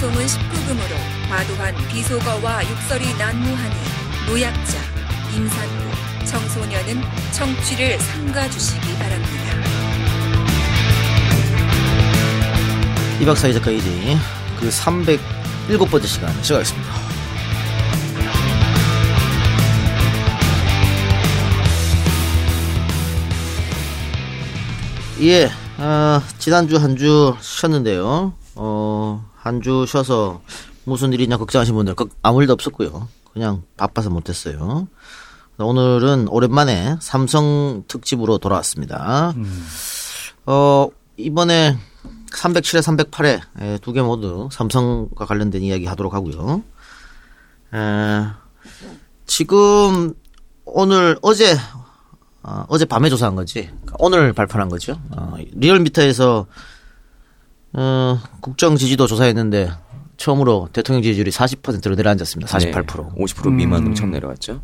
방송은 19금으로 과도한 비속어와 욕설이 난무하니 노약자, 임산부, 청소년은 청취를 삼가주시기 바랍니다. 이 박사의 작가 이제 그 307번째 시간 시작하겠습니다. 예, 어, 지난주 한 주 쉬었는데요. 어, 한주 쉬어서 무슨 일이냐 걱정하신 분들 걱- 아무 일도 없었고요. 그냥 바빠서 못했어요. 오늘은 오랜만에 삼성 특집으로 돌아왔습니다. 어, 이번에 307회, 308회 두 개 모두 삼성과 관련된 이야기 하도록 하고요. 에, 지금 오늘 어제 어, 어제 밤에 조사한 거지. 그러니까 오늘 발표한 거죠. 어, 리얼미터에서 어, 국정 지지도 조사했는데 처음으로 대통령 지지율이 40%로 내려앉았습니다. 48%. 네, 50% 미만으로 처음 내려왔죠.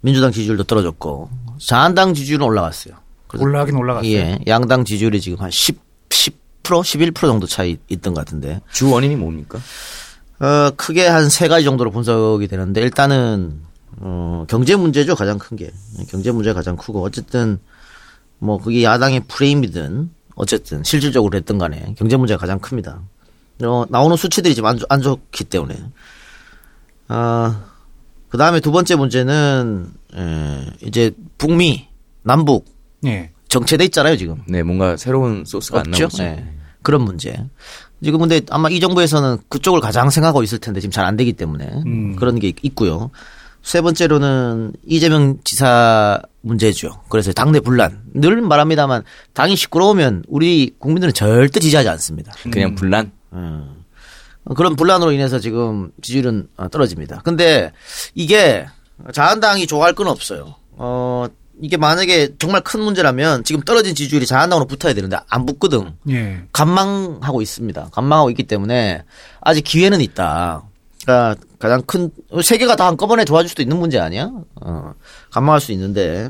민주당 지지율도 떨어졌고 자한당 지지율은 올라갔어요. 올라가긴 올라갔어요. 예, 양당 지지율이 지금 한 10, 10%, 11% 정도 차이 있던 것 같은데, 주 원인이 뭡니까? 어, 크게 한 세 가지 정도로 분석이 되는데, 일단은, 어, 경제 문제죠, 가장 큰 게. 경제 문제가 가장 크고, 어쨌든, 뭐, 그게 야당의 프레임이든, 어쨌든, 실질적으로 했던 간에, 경제 문제가 가장 큽니다. 어, 나오는 수치들이 지금 안, 좋- 안 좋기 때문에. 아, 그 다음에 두 번째 문제는, 에, 이제, 북미, 남북, 예. 정체돼 있잖아요, 지금. 네, 뭔가 새로운 소스가 안 없죠. 나오죠. 예. 그런 문제. 지금 근데 아마 이 정부에서는 그쪽을 가장 생각하고 있을 텐데 지금 잘 안 되기 때문에 음. 그런 게 있고요. 세 번째로는 이재명 지사 문제죠. 그래서 당내 분란. 늘 말합니다만 당이 시끄러우면 우리 국민들은 절대 지지하지 않습니다. 그냥 분란. 음. 그런 분란으로 인해서 지금 지지율은 어, 떨어집니다. 근데 이게 자한당이 좋아할 건 없어요. 어, 이게 만약에 정말 큰 문제라면 지금 떨어진 지지율이 자한당으로 붙어야 되는데 안 붙거든. 예. 관망하고 있습니다. 관망하고 있기 때문에 아직 기회는 있다. 그러니까 가장 큰 세계가 다 한꺼번에 좋아질 수도 있는 문제 아니야? 어, 관망할 수 있는데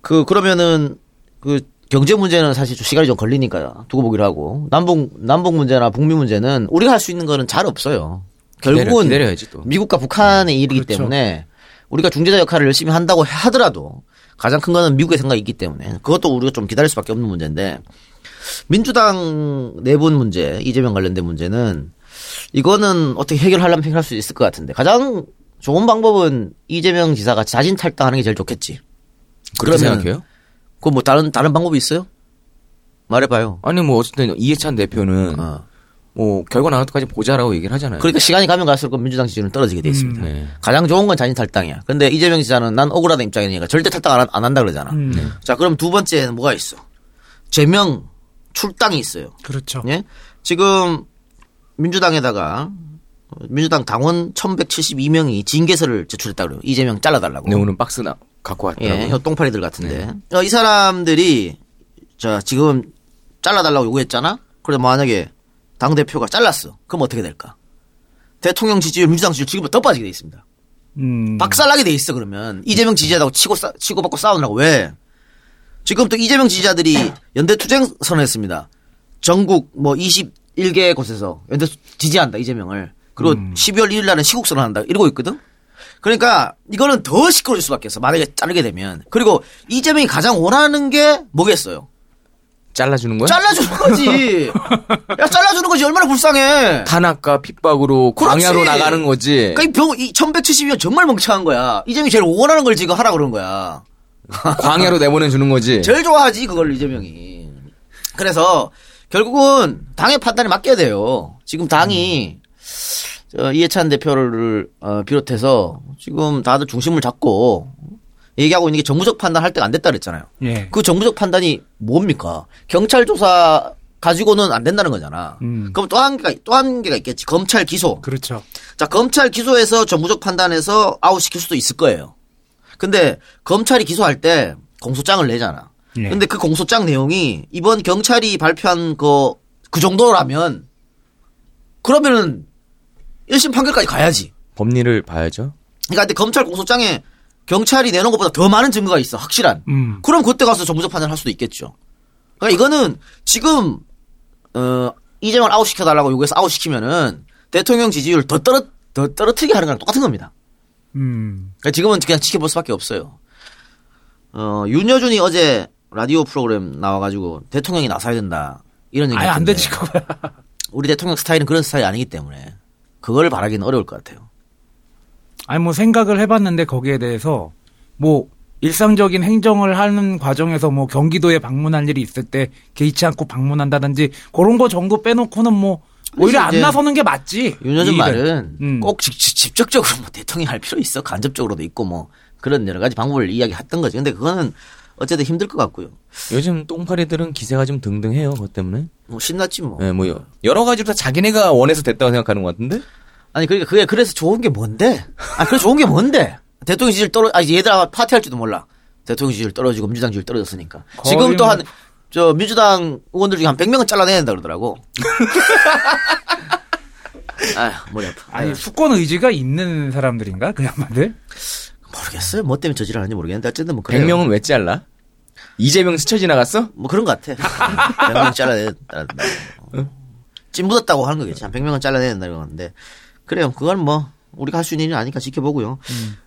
그 그러면은 그 경제 문제는 사실 좀 시간이 좀 걸리니까 두고 보기로 하고 남북 남북 문제나 북미 문제는 우리가 할 수 있는 거는 잘 없어요. 결국은 기다려. 미국과 북한의 일이기 그렇죠. 때문에 우리가 중재자 역할을 열심히 한다고 하더라도 가장 큰 거는 미국의 생각이 있기 때문에 그것도 우리가 좀 기다릴 수밖에 없는 문제인데 민주당 내분 문제 이재명 관련된 문제는 이거는 어떻게 해결하려면 해결할 수 있을 것 같은데 가장 좋은 방법은 이재명 지사가 자진 탈당하는 게 제일 좋겠지. 그렇게 생각해요? 그뭐 다른 다른 방법이 있어요? 말해봐요. 아니 뭐 어쨌든 이해찬 대표는 어. 뭐 결과 나올 때까지 보자라고 얘기를 하잖아요. 그러니까 시간이 가면 갈수록 민주당 지지율은 떨어지게 돼 있습니다. 네. 가장 좋은 건 자진 탈당이야. 근데 이재명 지사는 난 억울하다 입장이니까 절대 탈당 안, 한- 안 한다 그러잖아. 음. 자, 그럼 두 번째는 뭐가 있어? 제명 출당이 있어요. 그렇죠. 예? 지금 민주당에다가 민주당 당원 1172명이 징계서를 제출했다 그래요. 이재명 잘라달라고. 네, 오늘 박스 나 갖고 왔더라고요. 예, 혀 똥파리들 같은데. 어, 이 사람들이 자 지금 잘라달라고 요구했잖아. 그래 만약에 당 대표가 잘랐어. 그럼 어떻게 될까? 대통령 지지율, 민주당 지지율 지금부터 더 빠지게 돼 있습니다. 음. 박살나게 돼 있어 그러면 이재명 지지자다고 치고 싸, 치고 받고 싸우느라고 왜? 지금 또 이재명 지지자들이 연대 투쟁 선언했습니다. 전국 뭐 21개 곳에서 연대 지지한다 이재명을. 그리고 12월 1일 날은 시국 선언한다 이러고 있거든. 그러니까 이거는 더 시끄러울 수밖에 없어. 만약에 자르게 되면. 그리고 이재명이 가장 원하는 게 뭐겠어요? 잘라주는 거야? 잘라주는 거지. 야 잘라주는 거지 얼마나 불쌍해. 탄압과 핍박으로. 광야로 나가는 거지. 그러니까 이 병, 이 1170이면 정말 멍청한 거야. 이재명이 제일 원하는 걸 지금 하라 그런 거야. 광야로 내보내 주는 거지. 제일 좋아하지 그걸 이재명이. 그래서 결국은 당의 판단에 맡겨야 돼요. 지금 당이 저 이해찬 대표를 어, 비롯해서 지금 다들 중심을 잡고 얘기하고 있는 게 정부적 판단할 때가 안 됐다 그랬잖아요. 예. 그 정부적 판단이 뭡니까? 경찰 조사 가지고는 안 된다는 거잖아. 음. 그럼 또 한 개가 또 한 개가 있겠지. 검찰 기소. 그렇죠. 자, 검찰 기소해서 정부적 판단해서 아웃 시킬 수도 있을 거예요. 근데 검찰이 기소할 때 공소장을 내잖아. 예. 근데 그 공소장 내용이 이번 경찰이 발표한 그, 그 정도라면 그러면은 1심 판결까지 가야지. 법리를 봐야죠. 그러니까 근데 검찰 공소장에 경찰이 내놓은 것보다 더 많은 증거가 있어. 확실한. 음. 그럼 그때 가서 정무적 판단을 할 수도 있겠죠. 그러니까 이거는 지금 어 이재명을 아웃 시켜달라고 요구해서 아웃 시키면은 대통령 지지율 더 떨어 더 떨어뜨리게 하는 거랑 똑같은 겁니다. 음. 그러니까 지금은 그냥 지켜볼 수밖에 없어요. 어, 윤여준이 어제 라디오 프로그램 나와가지고 대통령이 나서야 된다. 이런 얘기 아예 안 되지 그거야. 우리 대통령 스타일은 그런 스타일이 아니기 때문에 그걸 바라기는 어려울 것 같아요. 아니 뭐 생각을 해봤는데 거기에 대해서 뭐 일상적인 행정을 하는 과정에서 뭐 경기도에 방문할 일이 있을 때 개의치 않고 방문한다든지 그런 거 정도 빼놓고는 뭐 오히려 안 나서는 게 맞지. 윤여준. 말은 음. 꼭 직, 접적으로 뭐 대통령이 할 필요 있어. 간접적으로도 있고 뭐 그런 여러 가지 방법을 이야기했던 거지. 근데 그거는 어쨌든 힘들 것 같고요. 요즘 똥파리들은 기세가 좀 등등해요. 그것 때문에. 뭐 신났지 뭐. 네, 뭐 여- 여러 가지로 다 자기네가 원해서 됐다고 생각하는 것 같은데. 아니 그러니까 그게 그래서 좋은 게 뭔데? 아 그래 좋은 게 뭔데? 대통령 지지율 떨어 아 얘들아 파티할지도 몰라. 대통령 지지율 떨어지고 민주당 지지율 떨어졌으니까. 지금 거의 또 뭐- 한저 민주당 의원들 중에 한 100명은 잘라내야 된다 그러더라고. 아 머리 아파. 아니 수권 의지가 있는 사람들인가 그 양반들? 모르겠어요. 뭐 때문에 저지를 하는지 모르겠는데 어쨌든 뭐 그래요. 100명은 왜 잘라? 이재명 스쳐 지나갔어? 뭐 그런 것 같아. 100명 잘라내야 된다. 찜 묻었다고 하는 거겠지. 한 100명은 잘라내야 된다는 건데. 그래요. 그건 뭐, 우리가 할 수 있는 일이 아니까 지켜보고요.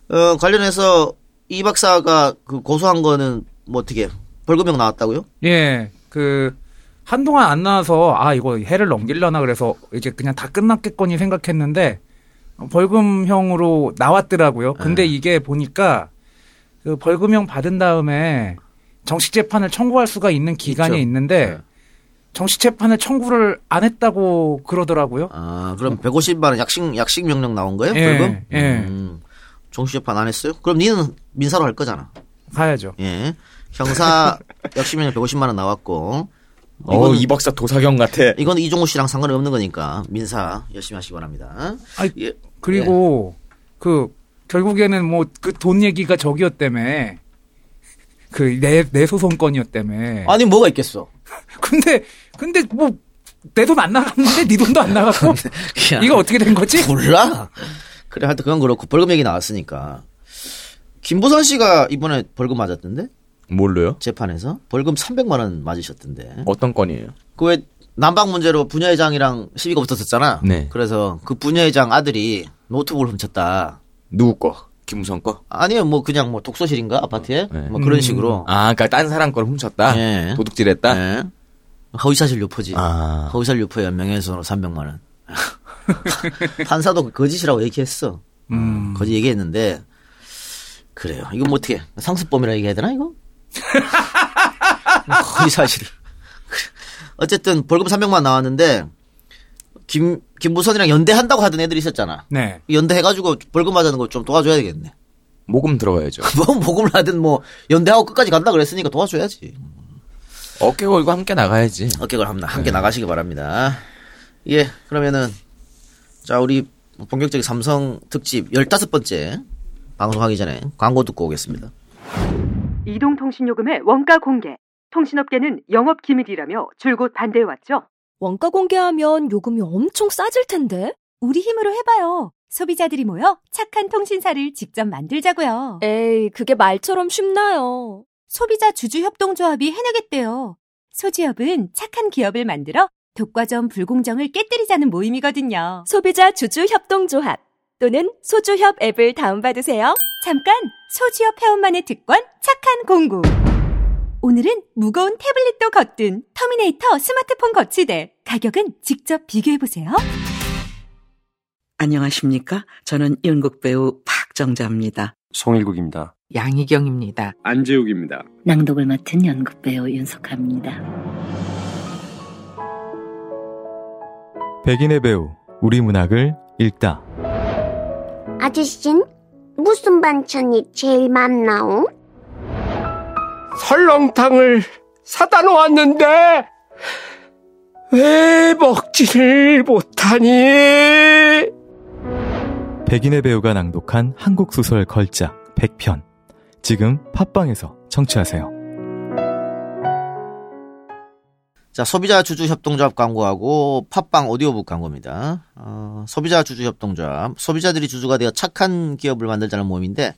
어, 관련해서 이 박사가 그 고소한 거는 뭐 어떻게, 벌금형 나왔다고요? 예, 그 한동안 안 나와서 아 이거 해를 넘길려나 그래서 이제 그냥 다 끝났겠거니 생각했는데 벌금형으로 나왔더라고요. 근데 네. 이게 보니까 그 벌금형 받은 다음에 정식 재판을 청구할 수가 있는 기간이 있죠. 있는데 네. 정식 재판을 청구를 안 했다고 그러더라고요. 아, 그럼 150만 원 약식, 약식 명령 나온 거예요? 예, 벌금? 예. 음, 정시재판 안 했어요? 그럼 니는 민사로 할 거잖아. 가야죠. 예. 형사 약식 명령 150만 원 나왔고. 어, 이거는- 이 박사 도사경 같아. 이건 이종우 씨랑 상관이 없는 거니까 민사 열심히 하시기 바랍니다. 아니, 예. 그리고 그 결국에는 뭐 그 돈 얘기가 저기였다며 그 내 내 소송건이었다며. 아니 뭐가 있겠어? 근데 근데 뭐 내 돈 안 나갔는데 네 돈도 안 나갔고 야, 이거 어떻게 된 거지? 몰라. 그래 하여튼 그건 그렇고 벌금 얘기 나왔으니까 김부선 씨가 이번에 벌금 맞았던데 뭘로요? 재판에서 벌금 300만 원 맞으셨던데. 어떤 건이에요? 그왜 난방 문제로 부녀회장이랑 시비가 붙었었잖아. 네. 그래서 그 부녀회장 아들이 노트북을 훔쳤다. 누구 거? 김부선 거? 아니요, 뭐 그냥 뭐 독서실인가 아파트에 네. 뭐 그런 음. 식으로. 아, 그니까 딴 사람 걸 훔쳤다? 예. 도둑질했다? 네. 허위사실 유포지. 아. 허위사실 유포에 연명해서 300만 원. 판사도 거짓이라고 얘기했어. 음. 거짓 얘기했는데 그래요. 이거 뭐 어떻게 상습범이라 얘기해야 되나 이거? 허위사실. 어쨌든 벌금 300만 나왔는데 김 김부선이랑 연대한다고 하던 애들이 있었잖아. 네. 연대해가지고 벌금 맞는 거좀 도와줘야 되겠네. 모금 들어가야죠. 뭐 모금을 하든 뭐 연대하고 끝까지 간다 그랬으니까 도와줘야지. 어깨 걸고 함께 나가야지. 어깨 걸 함- 함께 나가시기 바랍니다. 예, 그러면은 자 우리 본격적인 삼성 특집 15번째 방송하기 전에 광고 듣고 오겠습니다. 이동통신요금의 원가 공개. 통신업계는 영업 기밀이라며 줄곧 반대해왔죠. 원가 공개하면 요금이 엄청 싸질 텐데. 우리 힘으로 해봐요. 소비자들이 모여 착한 통신사를 직접 만들자고요. 에이, 그게 말처럼 쉽나요? 소비자 주주협동조합이 해내겠대요. 소주협은 착한 기업을 만들어 독과점 불공정을 깨뜨리자는 모임이거든요. 소비자 주주 협동조합 또는 소주협 앱을 다운받으세요. 잠깐 소주협 회원만의 특권 착한 공구. 오늘은 무거운 태블릿도 거뜬 터미네이터 스마트폰 거치대. 가격은 직접 비교해보세요. 안녕하십니까? 저는 연극 배우 박정자입니다. 송일국입니다. 양희경입니다. 안재욱입니다. 낭독을 맡은 연극 배우 윤석합니다. 백인의 배우 우리 문학을 읽다. 아저씨는 무슨 반찬이 제일 맘나오? 설렁탕을 사다 놓았는데 왜 먹지를 못하니? 백인의 배우가 낭독한 한국 소설 걸작 100편. 지금 팟빵에서 청취하세요. 자, 소비자 주주 협동조합 광고하고 팟빵 오디오북 광고입니다. 어, 소비자 주주 협동조합. 소비자들이 주주가 되어 착한 기업을 만들자는 모임인데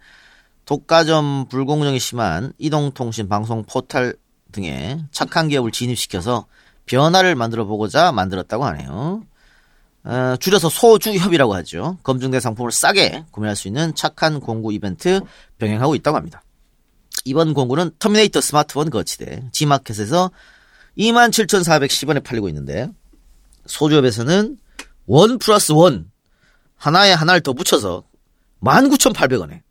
독과점 불공정이 심한 이동통신 방송 포털 등에 착한 기업을 진입시켜서 변화를 만들어 보고자 만들었다고 하네요. 어, 줄여서 소주협이라고 하죠. 검증된 상품을 싸게 구매할 수 있는 착한 공구 이벤트 병행하고 있다고 합니다. 이번 공구는 터미네이터 스마트폰 거치대 G마켓에서 27,410원에 팔리고 있는데 소주협에서는 one plus one 하나에 하나를 더 붙여서 19,800원에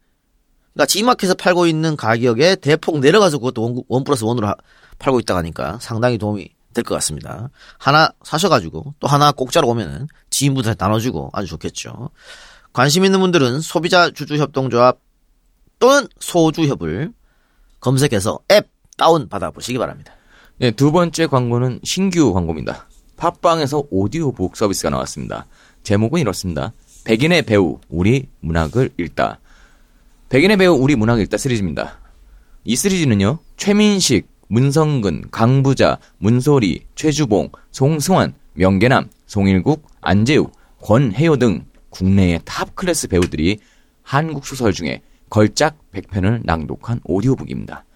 그러니까 G마켓에서 팔고 있는 가격에 대폭 내려가서 그것도 one, one plus one으로 하- 팔고 있다고 하니까 상당히 도움이 될 것 같습니다. 하나 사셔가지고 또 하나 공짜로 오면은 지인분들 나눠주고 아주 좋겠죠. 관심 있는 분들은 소비자 주주협동조합 또는 소주협을 검색해서 앱 다운 받아보시기 바랍니다. 네, 두 번째 광고는 신규 광고입니다. 팟빵에서 오디오북 서비스가 나왔습니다. 제목은 이렇습니다. 백인의 배우, 우리 문학을 읽다. 백인의 배우, 우리 문학을 읽다 시리즈입니다. 이 시리즈는요, 최민식, 문성근, 강부자, 문소리, 최주봉, 송승환, 명계남, 송일국, 안재욱, 권해효 등 국내의 탑 클래스 배우들이 한국 소설 중에 걸작 100편을 낭독한 오디오북입니다.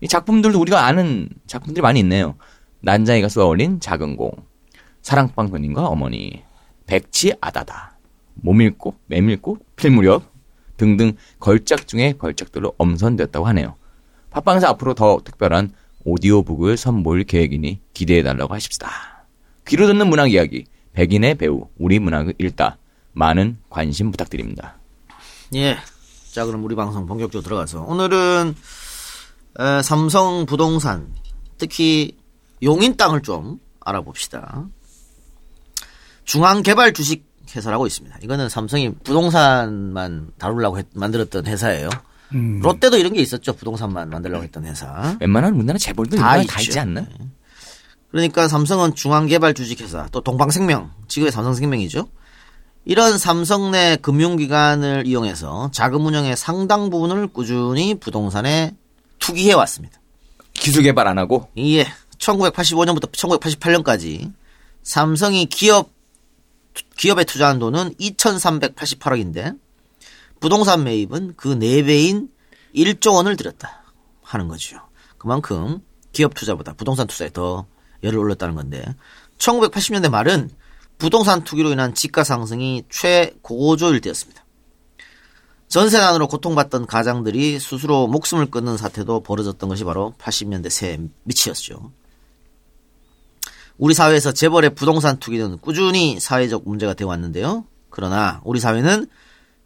이 작품들도 우리가 아는 작품들이 많이 있네요. 난쟁이가 쏘아올린 작은 공, 사랑방 손님과 어머니, 백치 아다다, 모밀꽃, 메밀꽃, 필 무렵 등등 걸작 중에 걸작들로 엄선되었다고 하네요. 팟빵에서 앞으로 더 특별한 오디오북을 선보일 계획이니 기대해달라고 하십니다. 귀로 듣는 문학 이야기, 백인의 배우, 우리 문학을 읽다. 많은 관심 부탁드립니다. 예. 자, 그럼 우리 방송 본격적으로 들어가서 오늘은 에, 삼성 부동산 특히 용인 땅을 좀 알아봅시다. 중앙개발 주식 회사라고 있습니다. 이거는 삼성이 부동산만 다루려고 했- 만들었던 회사예요. 음. 롯데도 이런 게 있었죠. 부동산만 만들려고 했던 회사. 웬만한 우리나라 재벌들 다 다, 있지 않나? 그러니까 삼성은 중앙개발 주식회사, 또 동방생명, 지금의 삼성생명이죠. 이런 삼성 내 금융기관을 이용해서 자금 운영의 상당 부분을 꾸준히 부동산에 투기해 왔습니다. 기술 개발 안 하고 예. 1985년부터 1988년까지 삼성이 기업 기업에 투자한 돈은 2,388억인데 부동산 매입은 그 4배인 1조 원을 들였다 하는 거죠. 그만큼 기업 투자보다 부동산 투자에 더 열을 올렸다는 건데 1980년대 말은 부동산 투기로 인한 지가 상승이 최고조일 때였습니다. 전세난으로 고통받던 가장들이 스스로 목숨을 끊는 사태도 벌어졌던 것이 바로 80년대 새 밑이었죠. 우리 사회에서 재벌의 부동산 투기는 꾸준히 사회적 문제가 되어 왔는데요. 그러나 우리 사회는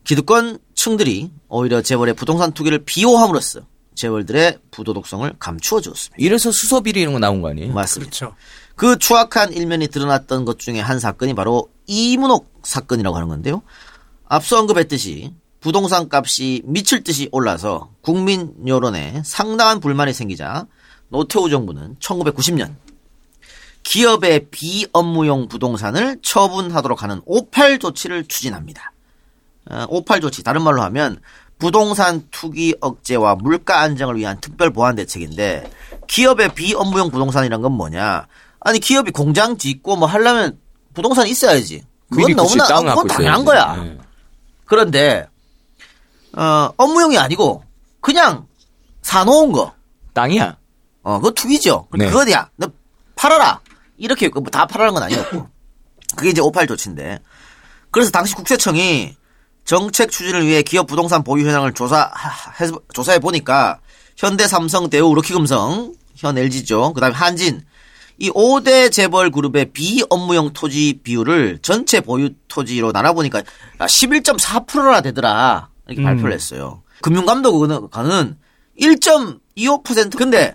기득권 층들이 오히려 재벌의 부동산 투기를 비호함으로써 재벌들의 부도덕성을 감추어 주었습니다. 이래서 수소비리 이런 거 나온 거 아니에요? 맞습니다. 그렇죠. 그 추악한 일면이 드러났던 것 중에 한 사건이 바로 이문옥 사건이라고 하는 건데요. 앞서 언급했듯이 부동산 값이 미칠 듯이 올라서 국민 여론에 상당한 불만이 생기자 노태우 정부는 1990년 기업의 비업무용 부동산을 처분하도록 하는 58 조치를 추진합니다. 어, 58 조치 다른 말로 하면 부동산 투기 억제와 물가 안정을 위한 특별 보완 대책인데 기업의 비업무용 부동산이란 건 뭐냐? 아니 기업이 공장 짓고 뭐 하려면 부동산 있어야지. 그건 너무나 그건 당연한 있어야지. 거야. 네. 그런데 어, 업무용이 아니고 그냥 사놓은 거. 땅이야. 어, 그거 투기죠. 네. 그거야. 너 팔아라. 이렇게 뭐다 팔아라는 건 아니었고. 그게 이제 58 조치인데. 그래서 당시 국세청이 정책 추진을 위해 기업 부동산 보유 현황을 조사, 조사해 보니까 현대 삼성, 대우, 로키금성, 현 LG죠. 그 다음에 한진. 이 5대 재벌 그룹의 비업무용 토지 비율을 전체 보유 토지로 나눠보니까 11.4%나 되더라. 이렇게 음. 발표를 했어요. 금융감독원은 1.25% 근데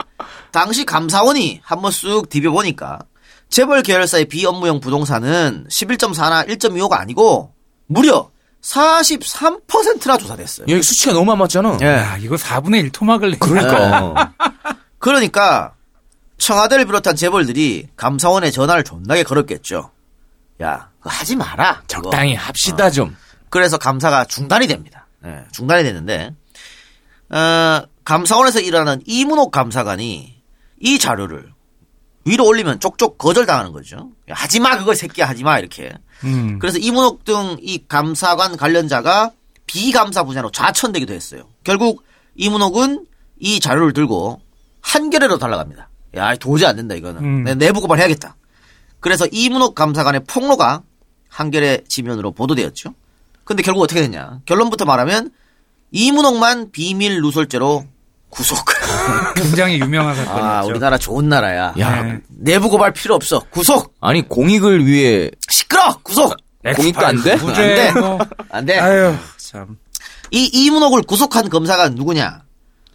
당시 감사원이 한번 쑥 디벼보니까 재벌 계열사의 비업무용 부동산은 11.4나 1.25가 아니고 무려 43%나 조사됐어요. 여기 수치가 너무 안 맞잖아. 야, 이거 4분의 1 토막을 내. 그러니까. 그러니까 청와대를 비롯한 재벌들이 감사원에 전화를 존나게 걸었겠죠. 야, 그거 하지 마라. 그거. 적당히 합시다 좀. 그래서 감사가 중단이 됩니다. 예, 중단이 됐는데 어, 감사원에서 일하는 이문옥 감사관이 이 자료를 위로 올리면 쪽쪽 거절당하는 거죠. 야, 하지 마 그거 새끼야 하지 마 이렇게. 음. 그래서 이문옥 등 이 감사관 관련자가 비감사 분야로 좌천되기도 했어요. 결국 이문옥은 이 자료를 들고 한겨레로 달라갑니다. 야, 도저히 안 된다 이거는. 음. 내 내부 고발해야겠다. 그래서 이문옥 감사관의 폭로가 한겨레 지면으로 보도되었죠. 근데 결국 어떻게 됐냐? 결론부터 말하면 이문옥만 비밀 누설죄로 구속. 굉장히 유명한 사건이었죠. 아, 우리나라 좋은 나라야. 야. 네. 내부 고발 필요 없어. 구속. 아니 공익을 위해 시끄러. 구속. 공익도 안 돼? 무죄 안 돼. 뭐. 안 돼. 아유 참. 이 이문옥을 구속한 검사가 누구냐?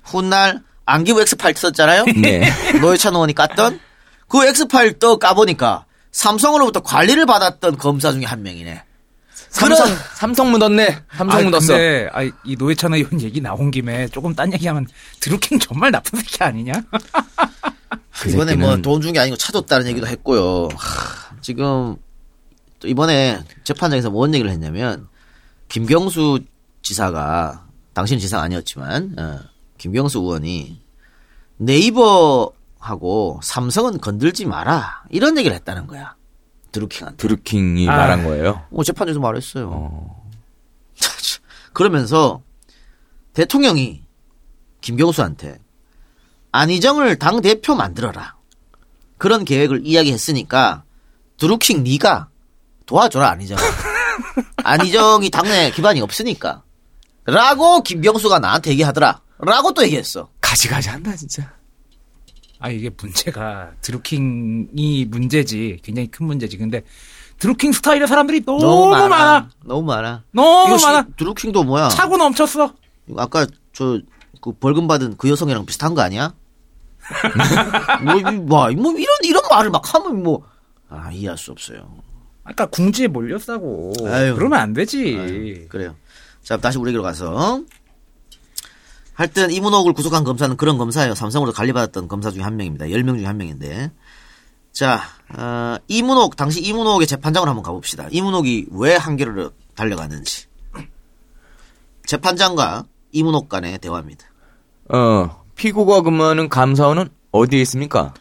훗날 안기부 엑스파일 썼잖아요. 네. 노회찬 의원이 깠던 그 엑스파일 떠 까보니까 삼성으로부터 관리를 받았던 검사 중에 한 명이네. 삼성 삼성 묻었네. 삼성 아, 묻었어. 근데 아, 이 노회찬 의원 얘기 나온 김에 조금 딴 얘기하면 드루킹 정말 나쁜 새끼 아니냐? 그 이번에 새끼는- 뭐돈 준 게 아니고 차줬다는 얘기도 했고요. 하, 지금 또 이번에 재판장에서 뭔 얘기를 했냐면 김경수 지사가 당신 지사 아니었지만 어, 김경수 의원이 네이버하고 삼성은 건들지 마라 이런 얘기를 했다는 거야. 드루킹한테. 드루킹이 아. 말한 거예요. 뭐 재판에서 말했어요. 그러면서 대통령이 김경수한테 안희정을 당 대표 만들어라 그런 계획을 이야기했으니까 드루킹 네가 도와줘라 안희정. 안희정이 당내 기반이 없으니까. 라고 김경수가 나한테 얘기하더라. 라고 또 얘기했어. 가지가지 한다 진짜. 아 이게 문제가 드루킹이 문제지 굉장히 큰 문제지. 근데 드루킹 스타일의 사람들이 너무, 많아. 너무 많아. 너무 이거 시- 많아. 드루킹도 뭐야? 차고 넘쳤어. 아까 저 그 벌금 받은 그 여성이랑 비슷한 거 아니야? 뭐, 이- 뭐, 뭐 이런 이런 말을 막 하면 뭐 아, 이해할 수 없어요. 아까 궁지에 몰렸다고. 그러면 안 되지. 아유, 그래요. 자, 다시 우리 얘기로 가서. 하여튼 이문옥을 구속한 검사는 그런 검사예요. 삼성으로 관리받았던 검사 중에 한 명입니다. 10명 중에 한 명인데. 자, 어, 이문옥, 당시 이문옥의 재판장으로 한번 가봅시다. 이문옥이 왜 한겨레로 달려갔는지. 재판장과 이문옥 간의 대화입니다. 어 피고가 근무하는 감사원은 어디에 있습니까?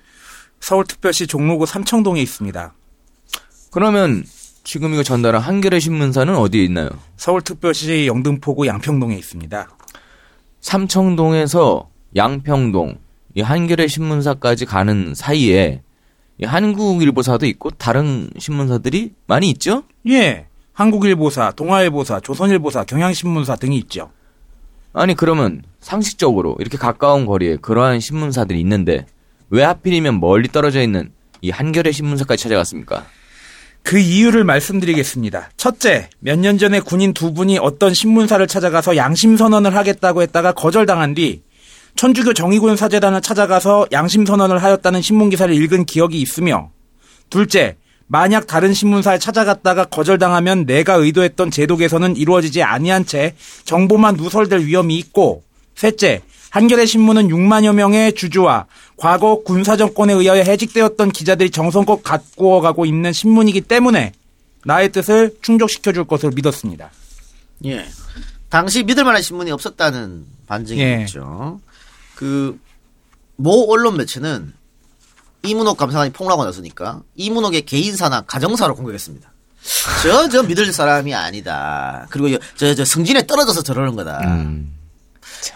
서울특별시 종로구 삼청동에 있습니다. 그러면 지금 이거 전달한 한겨레 신문사는 어디에 있나요? 서울특별시 영등포구 양평동에 있습니다. 삼청동에서 양평동 이 한겨레 신문사까지 가는 사이에 이 한국일보사도 있고 다른 신문사들이 많이 있죠? 예. 한국일보사, 동아일보사, 조선일보사, 경향신문사 등이 있죠. 아니 그러면 상식적으로 이렇게 가까운 거리에 그러한 신문사들이 있는데 왜 하필이면 멀리 떨어져 있는 이 한겨레 신문사까지 찾아갔습니까? 그 이유를 말씀드리겠습니다. 첫째, 몇 년 전에 군인 두 분이 어떤 신문사를 찾아가서 양심 선언을 하겠다고 했다가 거절당한 뒤 천주교 정의군 사재단을 찾아가서 양심 선언을 하였다는 신문 기사를 읽은 기억이 있으며 둘째, 만약 다른 신문사에 찾아갔다가 거절당하면 내가 의도했던 제도 개선은 이루어지지 아니한 채 정보만 누설될 위험이 있고 셋째, 한겨레 신문은 6만여 명의 주주와 과거 군사 정권에 의하여 해직되었던 기자들이 정성껏 가꾸어가고 있는 신문이기 때문에 나의 뜻을 충족시켜 줄 것을 믿었습니다. 예. 당시 믿을 만한 신문이 없었다는 반증이 예. 있죠. 그, 모 언론 매체는 이문옥 감사관이 폭로하고 나서니까 이문옥의 개인사나 가정사로 공격했습니다. 저, 저 믿을 사람이 아니다. 그리고 저, 저 승진에 떨어져서 저러는 거다. 와,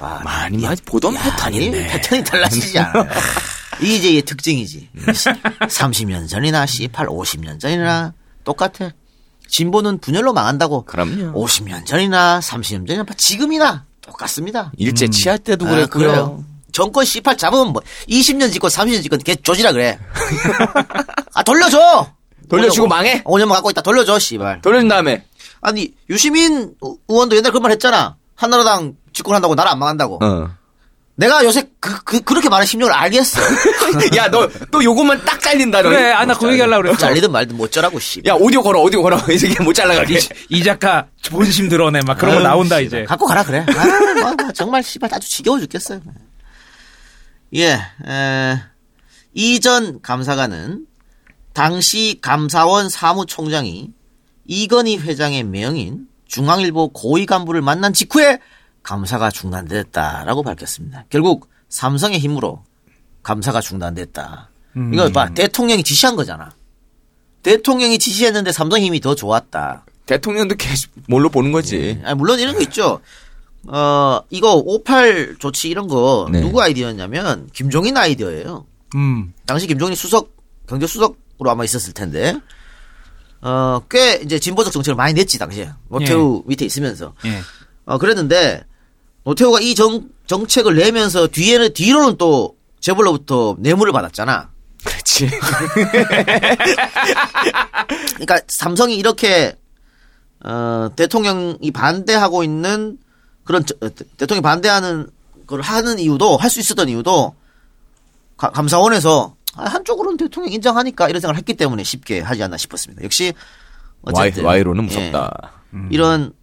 음. 많이 많이 보던 야, 패턴인데. 이 패턴이 달라지지 않아요. 이게 이제 얘의 특징이지. 30년 전이나 18, 50년 전이나 똑같아. 진보는 분열로 망한다고. 그럼요. 50년 전이나 30년 전이나 지금이나 똑같습니다. 일제 치할 때도 아, 그랬고요. 그래요. 정권 C8 잡으면 뭐 20년 짓고 30년 짓고 걔 조지라 그래. 아 돌려줘. 돌려주고 망해? 5년만 갖고 있다 돌려줘 씨발. 돌려준 다음에 아니 유시민 의- 의원도 옛날 그런 말 했잖아. 한나라당 집권한다고 나라 안 망한다고. 어. 내가 요새 그, 그, 그렇게 말하는 심정을 알겠어. 야, 너, 너 요것만 딱 잘린다, 너. 그래, 아, 나 그 얘기 하려고 그랬어. 잘리든 말든 못 자라고, 씨. 야, 오디오 걸어, 오디오 걸어. 이 새끼 못 잘라가게. 이 작가 본심 드러내 막 그런 거 아유, 나온다 씨발. 이제. 갖고 가라, 그래. 아, 뭐, 뭐, 정말, 씨발, 아주 지겨워 죽겠어요. 예, 에, 이전 감사관은 당시 감사원 사무총장이 이건희 회장의 명인 중앙일보 고위 간부를 만난 직후에 감사가 중단됐다라고 밝혔습니다. 결국 삼성의 힘으로 감사가 중단됐다. 이거 봐, 대통령이 지시한 거잖아. 대통령이 지시했는데 삼성 힘이 더 좋았다. 대통령도 계속 뭘로 보는 거지. 아니, 물론 이런 거 있죠. 어, 이거 58 조치 이런 거 네. 누구 아이디어였냐면 김종인 아이디어예요. 음. 당시 김종인 수석 경제 수석으로 아마 있었을 텐데 어 꽤 이제 진보적 정책을 많이 냈지 당시에 노태우 밑에 있으면서 예. 어 그랬는데 노태우가 이 정, 정책을 내면서 뒤에는 뒤로는 또 재벌로부터 뇌물을 받았잖아. 그렇지. 그러니까 삼성이 이렇게 어 대통령이 반대하고 있는 그런 저- 어, 대- 대통령이 반대하는 걸 하는 이유도 할 수 있었던 이유도 가- 감사원에서 아, 한쪽으로는 대통령 인정하니까 이런 생각을 했기 때문에 쉽게 하지 않나 싶었습니다. 역시 와이, 어쨌든 와이 로는 무섭다. 예, 이런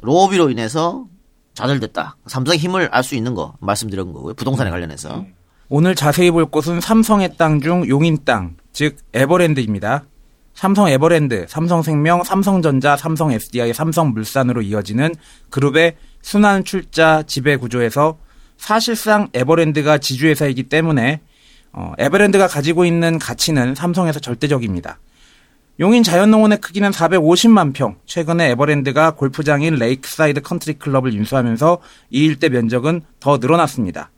로비로 인해서 좌절됐다. 삼성의 힘을 알 수 있는 거 말씀드린 거고요. 부동산에 관련해서. 오늘 자세히 볼 곳은 삼성의 땅 중 용인 땅, 즉 에버랜드입니다. 삼성 에버랜드, 삼성생명, 삼성전자, 삼성 SDI, 삼성물산으로 이어지는 그룹의 순환 출자 지배 구조에서 사실상 에버랜드가 지주회사이기 때문에 어, 에버랜드가 가지고 있는 가치는 삼성에서 절대적입니다. 용인 자연농원의 크기는 450만 평. 최근에 에버랜드가 골프장인 레이크사이드 컨트리 클럽을 인수하면서 이 일대 면적은 더 늘어났습니다.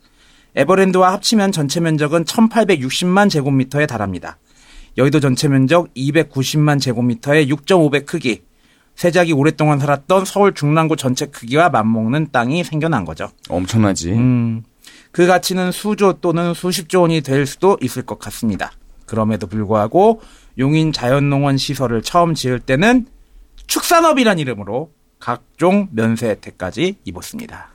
에버랜드와 합치면 전체 면적은 1860만 제곱미터에 달합니다. 여의도 전체 면적 290만 제곱미터의 6.5배 크기. 세작이 오랫동안 살았던 서울 중랑구 전체 크기와 맞먹는 땅이 생겨난 거죠. 엄청나지. 음, 그 가치는 수조 또는 수십조 원이 될 수도 있을 것 같습니다. 그럼에도 불구하고 용인 자연농원 시설을 처음 지을 때는 축산업이란 이름으로 각종 면세 혜택까지 입었습니다.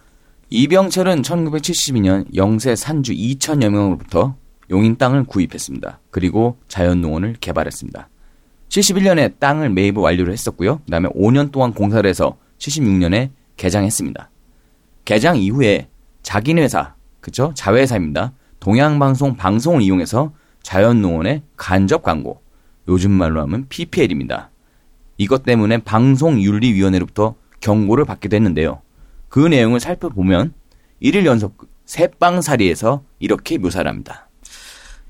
이병철은 1972년 영세 산주 2천여 명으로부터 용인 땅을 구입했습니다. 그리고 자연농원을 개발했습니다. 71년에 땅을 매입 완료를 했었고요. 그다음에 5년 동안 공사를 해서 76년에 개장했습니다. 개장 이후에 자기네 회사, 그쵸? 자회사입니다. 동양방송 방송을 이용해서 자연농원의 간접 광고, 요즘 말로 하면 PPL입니다. 이것 때문에 방송윤리위원회로부터 경고를 받기도 했는데요. 그 내용을 살펴보면 1일 연속 새빵살이에서 이렇게 묘사를 합니다.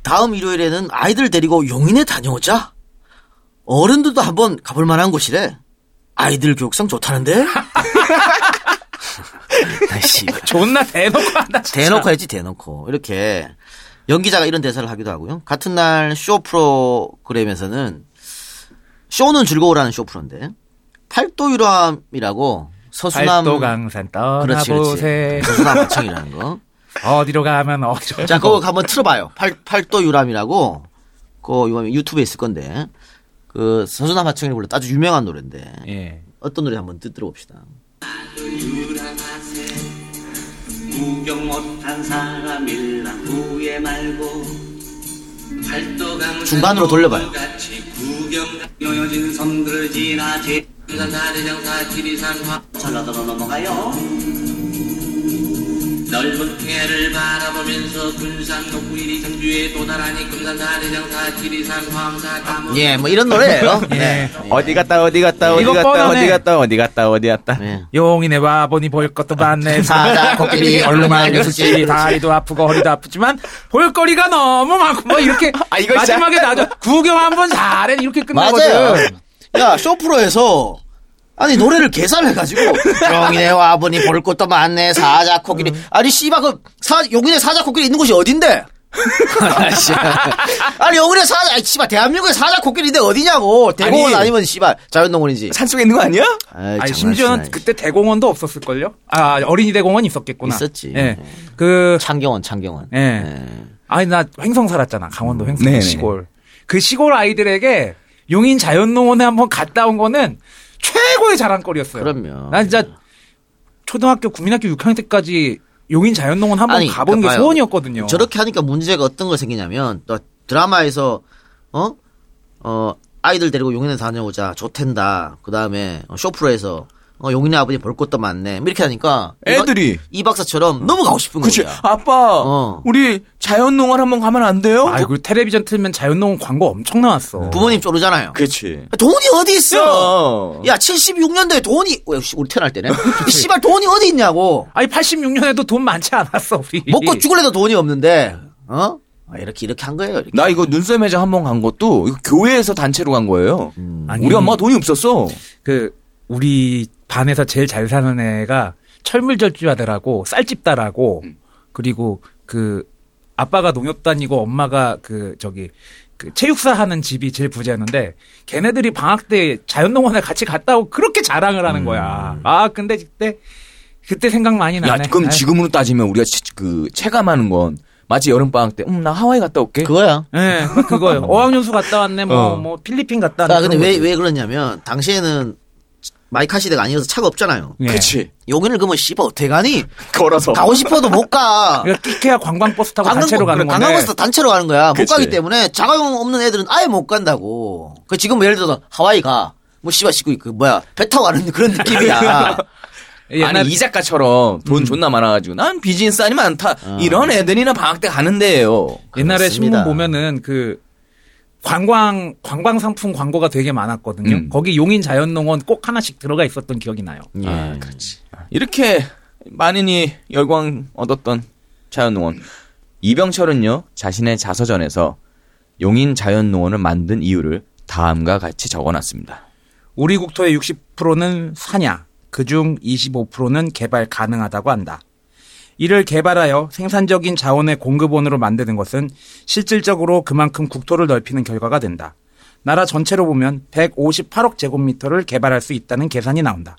다음 일요일에는 아이들 데리고 용인에 다녀오자. 어른들도 한번 가볼 만한 곳이래. 아이들 교육상 좋다는데? 다시 존나 대놓고 한다. 진짜. 대놓고 했지 대놓고 이렇게 연기자가 이런 대사를 하기도 하고요. 같은 날 쇼 프로그램에서는 쇼는 즐거우라는 쇼 프로인데 팔도 유람이라고 서수남 팔도 강산 떠나보세. 그렇지 서수남 하청이라는 거. 어디로 가면 어디로 자, 그거 한번 틀어봐요. 팔, 팔도 유람이라고, 그, 유튜브에 있을 건데, 그, 서수남 하청이 불렀 아주 유명한 노래인데, 예. 어떤 노래 한번 듣- 들어봅시다. 구경 못한 사람일라 후회 말고 중간으로 돌려봐요. 전라도로 넘어가요 넓은 해를 바라보면서 군산 녹구일이 정주에 도달하니 금산 사대장사 지리산 화암사 다문 예, 뭐 이런 노래예요 예. 네. 어디 갔다 어디 갔다 어디 이거 갔다 뻔하네. 어디 갔다 어디 갔다 어디 갔다. 네. 용인에 와 보니 볼 것도 많네. 사자, 코끼리, 얼마나 얼마나 좋지. 다리도 아프고 허리도 아프지만 볼거리가 너무 많고 뭐 이렇게 아, 이거 진짜- 마지막에 나도 구경 한번 잘해 이렇게 맞아요. 끝나거든. 야, 쇼프로에서, 아니, 노래를 개사해가지고, 용인에 와보니 볼 것도 많네, 사자, 코끼리. 아니, 씨발, 그, 사, 용인에 사자, 코끼리 있는 곳이 어딘데? 아니, 용인에 사자, 아이, 씨발, 대한민국에 사자, 코끼리인데 어디냐고. 대공원 아니. 면 씨발, 자연농원이지. 산속에 있는 거 아니야? 아이, 아니 장난치나, 심지어는 이씨. 그때 대공원도 없었을 걸요? 아 어린이 대공원 있었겠구나. 있었지. 예. 그 창경원, 창경원. 예. 예. 아니 나 횡성 살았잖아. 강원도 횡성 네네. 시골. 그 시골 아이들에게 용인 자연농원에 한번 갔다 온 거는 최고의 자랑거리였어요. 그럼요. 난 진짜 초등학교 국민학교 6학년 때까지 용인 자연농원 한번 아니, 가보는 게. 소원이었거든요. 저렇게 하니까 문제가 어떤 거 생기냐면 또 드라마에서 어? 어 아이들 데리고 용인에 다녀오자 좋텐다. 그다음에 어, 쇼프로에서 어, 용인의 아버지 볼 것도 많네. 뭐 이렇게 하니까 애들이 이 박사처럼 너무 가고 싶은 그치 거야. 아빠 어. 우리 자연농원 한번 가면 안 돼요? 아, 그 텔레비전 틀면 자연농원 광고 엄청 나왔어. 부모님 쪼르잖아요. 그치 돈이 어디 있어? 어. 야 76년도에 돈이 어, 역시 우리 태어날 때네. 이 씨발 돈이 어디 있냐고. 아니 86년에도 돈 많지 않았어 우리. 먹고 죽을래도 돈이 없는데 어? 아, 이렇게 이렇게 한 거예요. 이렇게. 나 이거 눈썰 매장 한 번 간 것도 이거 교회에서 단체로 간 거예요. 아니, 우리 엄마가 돈이 없었어. 그 우리 반에서 제일 잘 사는 애가 철물절주 아들하고 쌀집다라고 그리고 그 아빠가 농협 다니고 엄마가 그 저기 그 체육사 하는 집이 제일 부자였는데 걔네들이 방학 때 자연농원에 같이 갔다 오고 그렇게 자랑을 하는 거야. 아 근데 그때 그때 생각 많이 야, 나네. 그럼 아이, 지금으로 따지면 우리가 치- 그 체감하는 건 마치 여름 방학 때, 음, 나 하와이 갔다 올게. 그거야. 예, 그거요. 어학연수 갔다 왔네, 뭐, 어. 뭐, 필리핀 갔다 왔네. 아, 근데 왜, 거지. 왜 그러냐면, 당시에는 마이카 시대가 아니어서 차가 없잖아요. 예. 그치. 용인을 그러면 씨발 어떻게 가니? 걸어서. 가고 싶어도 못 가. 그러니까 끼케야 관광버스 타고 단체로 가는 건데. 관광버스 단체로 가는 거야. 못 그치. 가기 때문에 자가용 없는 애들은 아예 못 간다고. 그 지금 뭐 예를 들어서 하와이 가. 뭐 씨발 씻고 그 뭐야 배 타고 가는 그런 느낌이야. 옛날- 아니 이 작가처럼 돈 존나 많아가지고 난 비즈니스 아니면 안 타. 이런 애들이나 방학 때 가는 데예요. 옛날에 그렇습니다. 신문 보면은 그 관광 관광 상품 광고가 되게 많았거든요. 음. 거기 용인 자연농원 꼭 하나씩 들어가 있었던 기억이 나요. 예. 아, 그렇지. 이렇게 만인이 열광 얻었던 자연농원 이병철은요 자신의 자서전에서 용인 자연농원을 만든 이유를 다음과 같이 적어놨습니다. 우리 국토의 60%는 사냐, 그중 25%는 개발 가능하다고 한다. 이를 개발하여 생산적인 자원의 공급원으로 만드는 것은 실질적으로 그만큼 국토를 넓히는 결과가 된다. 나라 전체로 보면 158억 제곱미터를 개발할 수 있다는 계산이 나온다.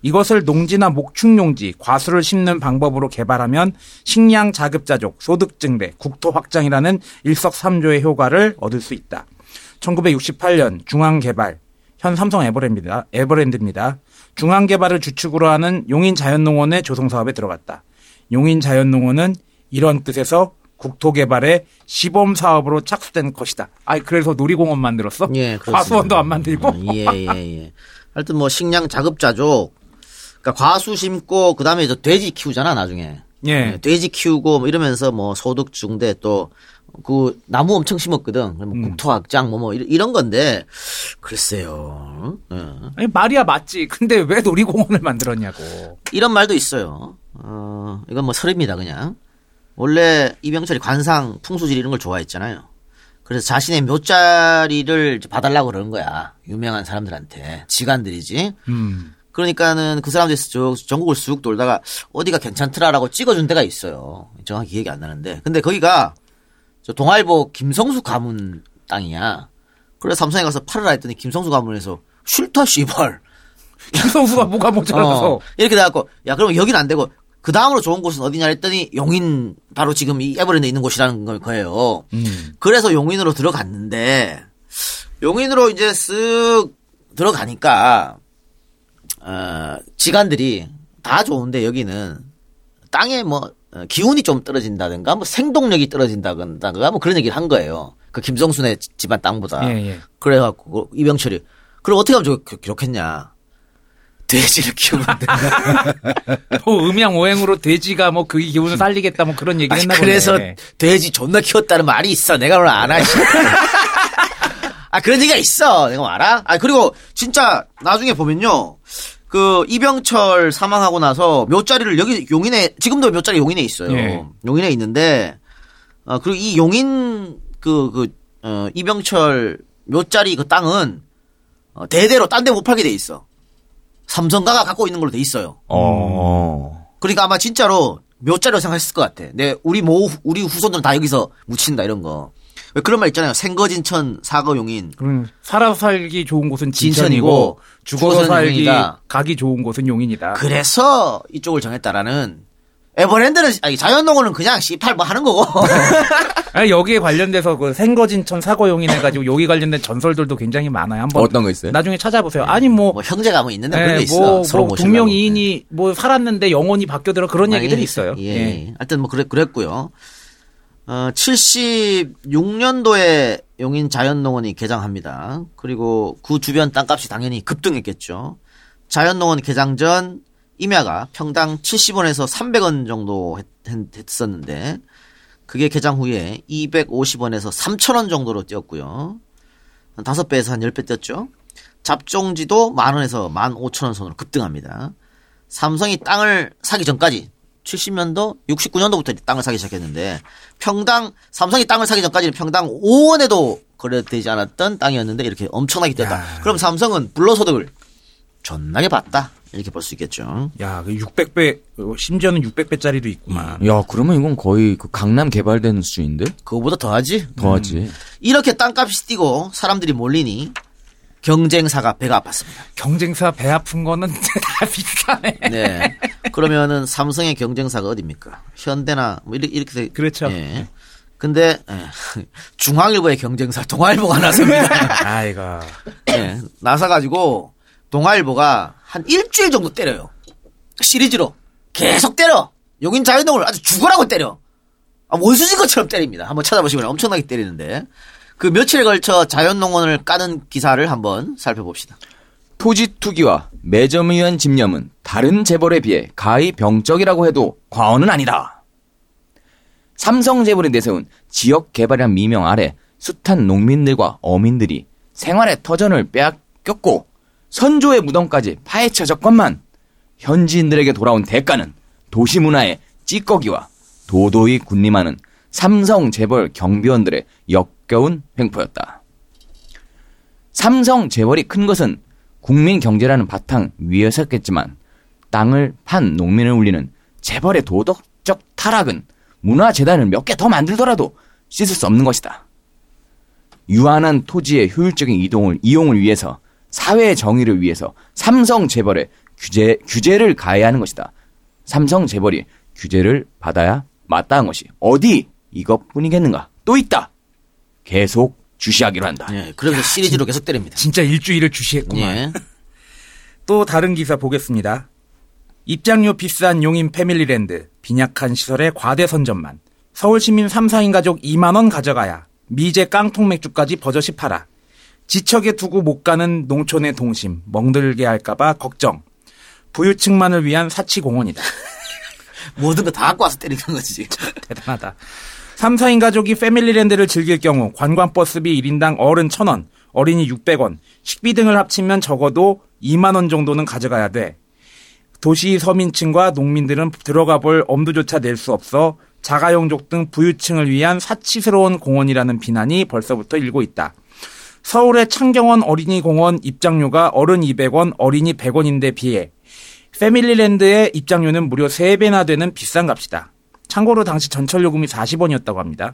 이것을 농지나 목축용지, 과수를 심는 방법으로 개발하면 식량 자급자족, 소득 증대, 국토 확장이라는 일석삼조의 효과를 얻을 수 있다. 1968년 중앙개발, 현 삼성 에버랜드입니다. 에버랜드입니다. 중앙개발을 주축으로 하는 용인 자연농원의 조성사업에 들어갔다. 용인 자연농원은 이런 뜻에서 국토개발의 시범 사업으로 착수된 것이다. 아, 그래서 놀이공원 만들었어? 예, 그렇습니다. 과수원도 안 만들고? 예, 예, 예. 하여튼 뭐 식량 자급자족. 그러니까 과수 심고 그다음에 저 돼지 키우잖아, 나중에. 예. 돼지 키우고 뭐 이러면서 뭐 소득 중대 또 그 나무 엄청 심었거든. 그럼 음. 국토 확장 뭐뭐 이런 건데 글쎄요. 예. 아니, 말이야 맞지. 근데 왜 놀이공원을 만들었냐고. 이런 말도 있어요. 어, 이건 뭐 설입니다, 그냥. 원래 이병철이 관상, 풍수질 이런 걸 좋아했잖아요. 그래서 자신의 묘자리를 봐달라고 그러는 거야. 유명한 사람들한테. 지간들이지. 음. 그러니까는 그 사람들이 저 전국을 쑥 돌다가 어디가 괜찮더라라고 찍어준 데가 있어요. 정확히 기억이 안 나는데. 근데 거기가 저 동아일보 김성수 가문 땅이야. 그래서 삼성에 가서 팔으라 했더니 김성수 가문에서 싫다 씨발. 김성수가 뭐가 모자라서. 어, 이렇게 돼갖고 야 그러면 여기는 안 되고 그 다음으로 좋은 곳은 어디냐 했더니 용인 바로 지금 이 에버랜드에 있는 곳이라는 걸 거예요. 음. 그래서 용인으로 들어갔는데 용인으로 이제 쓱 들어가니까 어, 지간들이 다 좋은데 여기는 땅에 뭐 어, 기운이 좀 떨어진다든가 뭐 생동력이 떨어진다든가 뭐 그런 얘기를 한 거예요. 그 김성순의 지- 집안 땅보다. 예, 예. 그래갖고 그 이병철이 그럼 어떻게 하면 좋- 좋- 좋겠냐? 돼지를 키우면 된다. 뭐 음양오행으로 돼지가 뭐 그 기분을 살리겠다 뭐 그런 얘기를 했나 그래서 보네. 돼지 존나 키웠다는 말이 있어. 내가 오늘 안 하지. 아 그런 얘기가 있어. 내가 뭐 알아? 아 그리고 진짜 나중에 보면요. 그 이병철 사망하고 나서 묘자리를 여기 용인에 지금도 묘자리 용인에 있어요. 예. 용인에 있는데 어 그리고 이 용인 그그 어, 이병철 묘자리 그 땅은 어, 대대로 딴 데 못 팔게 돼 있어. 삼성가가 갖고 있는 걸로 돼 있어요. 어. 그러니까 아마 진짜로 묘자리로 생각했을 것 같아. 내 우리 모 우리 후손들은 다 여기서 묻힌다 이런 거. 왜 그런 말 있잖아요. 생거진천 사거용인. 그럼 살아서 살기 좋은 곳은 진천이고 진천이고 죽어서 죽어서는 살기 용인이다. 가기 좋은 곳은 용인이다. 그래서 이쪽을 정했다라는. 에버랜드는 아니 자연농원은 그냥 씨팔 뭐 하는 거고. 아니, 여기에 관련돼서 그 생거진천 사거용인 해가지고 여기 관련된 전설들도 굉장히 많아요. 한번 어떤 거 있어요? 나중에 찾아보세요. 아니 뭐, 뭐 형제가 뭐 있는데 예, 그런 게 있어. 뭐, 서로 뭐. 동명이인이 뭐 살았는데 영혼이 바뀌어들어 그런 많이 얘기들이 있어요. 있어요. 예. 예. 하여튼 뭐 그랬, 그랬고요. 어, 76년도에 용인 자연농원이 개장합니다. 그리고 그 주변 땅값이 당연히 급등했겠죠. 자연농원 개장 전 임야가 평당 70원에서 300원 정도 했, 었는데 그게 개장 후에 250원에서 3,000원 정도로 뛰었고요. 한 5배에서 한 10배 뛰었죠. 잡종지도 만 원에서 만 5천 원 선으로 급등합니다. 삼성이 땅을 사기 전까지 70년도, 69년도부터 땅을 사기 시작했는데 평당 삼성이 땅을 사기 전까지는 평당 5원에도 거래되지 않았던 땅이었는데 이렇게 엄청나게 뛰었다. 그럼 삼성은 불로소득을 존나게 봤다. 이렇게 볼 수 있겠죠. 야, 그 600배, 어, 심지어는 600배짜리도 있구만. 야, 그러면 이건 거의 그 강남 개발된 수준인데? 그거보다 더하지? 더하지. 이렇게 땅값이 뛰고 사람들이 몰리니 경쟁사가 배가 아팠습니다. 경쟁사 배 아픈 거는 다 비슷하네. 네. 그러면은 삼성의 경쟁사가 어딥니까? 현대나 뭐 이렇게 이렇게 그렇죠. 예. 근데 예. 중앙일보의 경쟁사 동아일보가 나섭니다. 아이고. 예. 나서 가지고 동아일보가 한 일주일 정도 때려요. 시리즈로 계속 때려. 용인 자유동을 아주 죽으라고 때려. 아, 원수진 것처럼 때립니다. 한번 찾아보시면 엄청나게 때리는데 그 며칠에 걸쳐 자연농원을 까는 기사를 한번 살펴봅시다. 토지 투기와 매점에 의한 집념은 다른 재벌에 비해 가히 병적이라고 해도 과언은 아니다. 삼성 재벌이 내세운 지역 개발이란 미명 아래 숱한 농민들과 어민들이 생활의 터전을 빼앗겼고 선조의 무덤까지 파헤쳐졌건만 현지인들에게 돌아온 대가는 도시 문화의 찌꺼기와 도도히 군림하는 삼성 재벌 경비원들의 역겨운 횡포였다. 삼성 재벌이 큰 것은 국민 경제라는 바탕 위에서였겠지만 땅을 판 농민을 울리는 재벌의 도덕적 타락은 문화재단을 몇 개 더 만들더라도 씻을 수 없는 것이다. 유한한 토지의 효율적인 이동을 이용을 위해서 사회의 정의를 위해서 삼성 재벌에 규제 규제를 가해야 하는 것이다. 삼성 재벌이 규제를 받아야 마땅한 것이 어디 이것뿐이겠는가? 또 있다. 계속 주시하기로 한다. 예. 그러면서 시리즈로 계속 때립니다. 진짜 일주일을 주시했구만. 예. 또 다른 기사 보겠습니다. 입장료 비싼 용인 패밀리랜드 빈약한 시설의 과대 선전만 서울 시민 3, 4인 가족 2만 원 가져가야 미제 깡통 맥주까지 버젓이 팔아 지척에 두고 못 가는 농촌의 동심 멍들게 할까봐 걱정 부유층만을 위한 사치공원이다. 모든 거 다 갖고 와서 때리는 거지. 대단하다. 3, 4인 가족이 패밀리랜드를 즐길 경우 관광버스비 1인당 어른 1,000원, 어린이 600원, 식비 등을 합치면 적어도 2만 원 정도는 가져가야 돼. 도시 서민층과 농민들은 들어가 볼 엄두조차 낼 수 없어 자가용족 등 부유층을 위한 사치스러운 공원이라는 비난이 벌써부터 일고 있다. 서울의 창경원 어린이공원 입장료가 어른 200원, 어린이 100원인데 비해 패밀리랜드의 입장료는 무려 3배나 되는 비싼 값이다. 참고로 당시 전철 요금이 40원이었다고 합니다.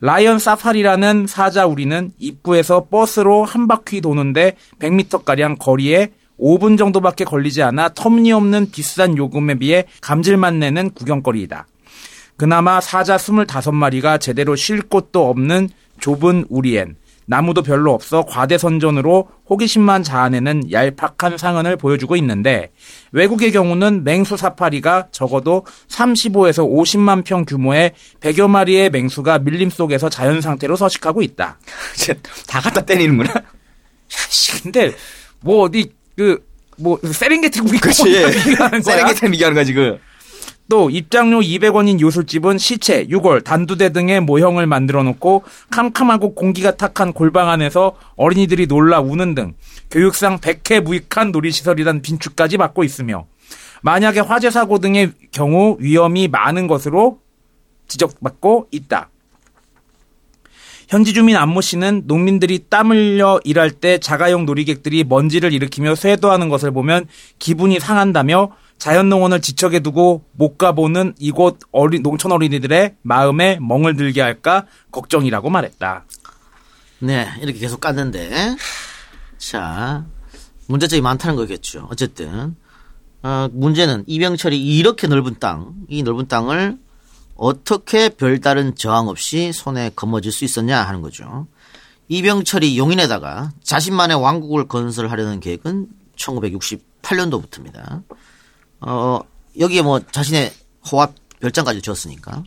라이언 사파리라는 사자 우리는 입구에서 버스로 한 바퀴 도는데 100m가량 거리에 5분 정도밖에 걸리지 않아 터무니없는 비싼 요금에 비해 감질만 내는 구경거리이다. 그나마 사자 25마리가 제대로 쉴 곳도 없는 좁은 우리엔 나무도 별로 없어 과대선전으로 호기심만 자아내는 얄팍한 상흔을 보여주고 있는데 외국의 경우는 맹수 사파리가 적어도 35에서 50만 평 규모의 100여 마리의 맹수가 밀림 속에서 자연 상태로 서식하고 있다. 다 갖다 때리는구나. 근데 뭐 어디 그뭐 세렝게티 구이 그렇지. 세렝게티 비교하는 거지 그. 또 입장료 200원인 요술집은 시체, 유골, 단두대 등의 모형을 만들어 놓고 캄캄하고 공기가 탁한 골방 안에서 어린이들이 놀라 우는 등 교육상 백해 무익한 놀이시설이란 빈축까지 받고 있으며 만약에 화재 사고 등의 경우 위험이 많은 것으로 지적받고 있다. 현지 주민 안모 씨는 농민들이 땀 흘려 일할 때 자가용 놀이객들이 먼지를 일으키며 쇄도하는 것을 보면 기분이 상한다며 자연농원을 지척에 두고 못 가보는 이곳 어린, 농촌 어린이들의 마음에 멍을 들게 할까 걱정이라고 말했다. 네, 이렇게 계속 깠는데. 자, 문제점이 많다는 거겠죠. 어쨌든. 어, 문제는 이병철이 이렇게 넓은 땅, 이 넓은 땅을 어떻게 별다른 저항 없이 손에 거머쥘 수 있었냐 하는 거죠. 이병철이 용인에다가 자신만의 왕국을 건설하려는 계획은 1968년도부터입니다. 어, 여기에 뭐 자신의 호합 별장까지 지었으니까.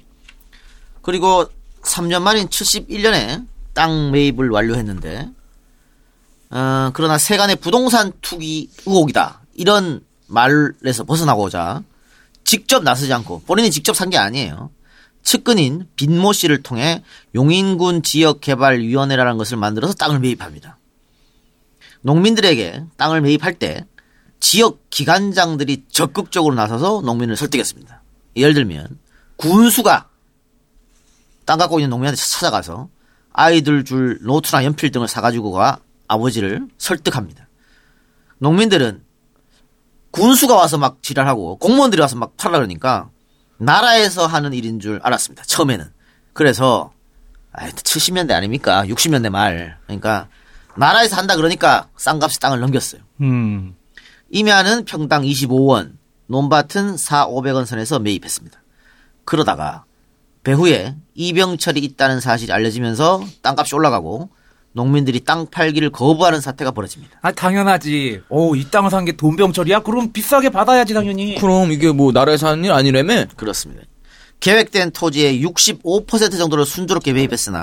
그리고 3년 만인 71년에 땅 매입을 완료했는데, 어, 그러나 세간의 부동산 투기 의혹이다. 이런 말에서 벗어나고자 직접 나서지 않고 본인이 직접 산 게 아니에요. 측근인 빈모 씨를 통해 용인군 지역개발위원회라는 것을 만들어서 땅을 매입합니다. 농민들에게 땅을 매입할 때 지역 기관장들이 적극적으로 나서서 농민을 설득했습니다. 예를 들면 군수가 땅 갖고 있는 농민한테 찾아가서 아이들 줄 노트나 연필 등을 사가지고 가 아버지를 설득합니다. 농민들은 군수가 와서 막 지랄하고 공무원들이 와서 막 팔라 그러니까 나라에서 하는 일인 줄 알았습니다. 처음에는. 그래서 아, 70년대 아닙니까? 60년대 말. 그러니까 나라에서 한다 그러니까 싼값에 땅을 넘겼어요. 음. 임야는 평당 25원, 논밭은 4, 500원 선에서 매입했습니다. 그러다가 배후에 이병철이 있다는 사실이 알려지면서 땅값이 올라가고 농민들이 땅 팔기를 거부하는 사태가 벌어집니다. 아 당연하지. 오, 이 땅을 산 게 돈병철이야? 그럼 비싸게 받아야지 당연히. 그럼 이게 뭐 나라에서 하는 일 아니라며? 그렇습니다. 계획된 토지의 65% 정도를 순조롭게 매입했으나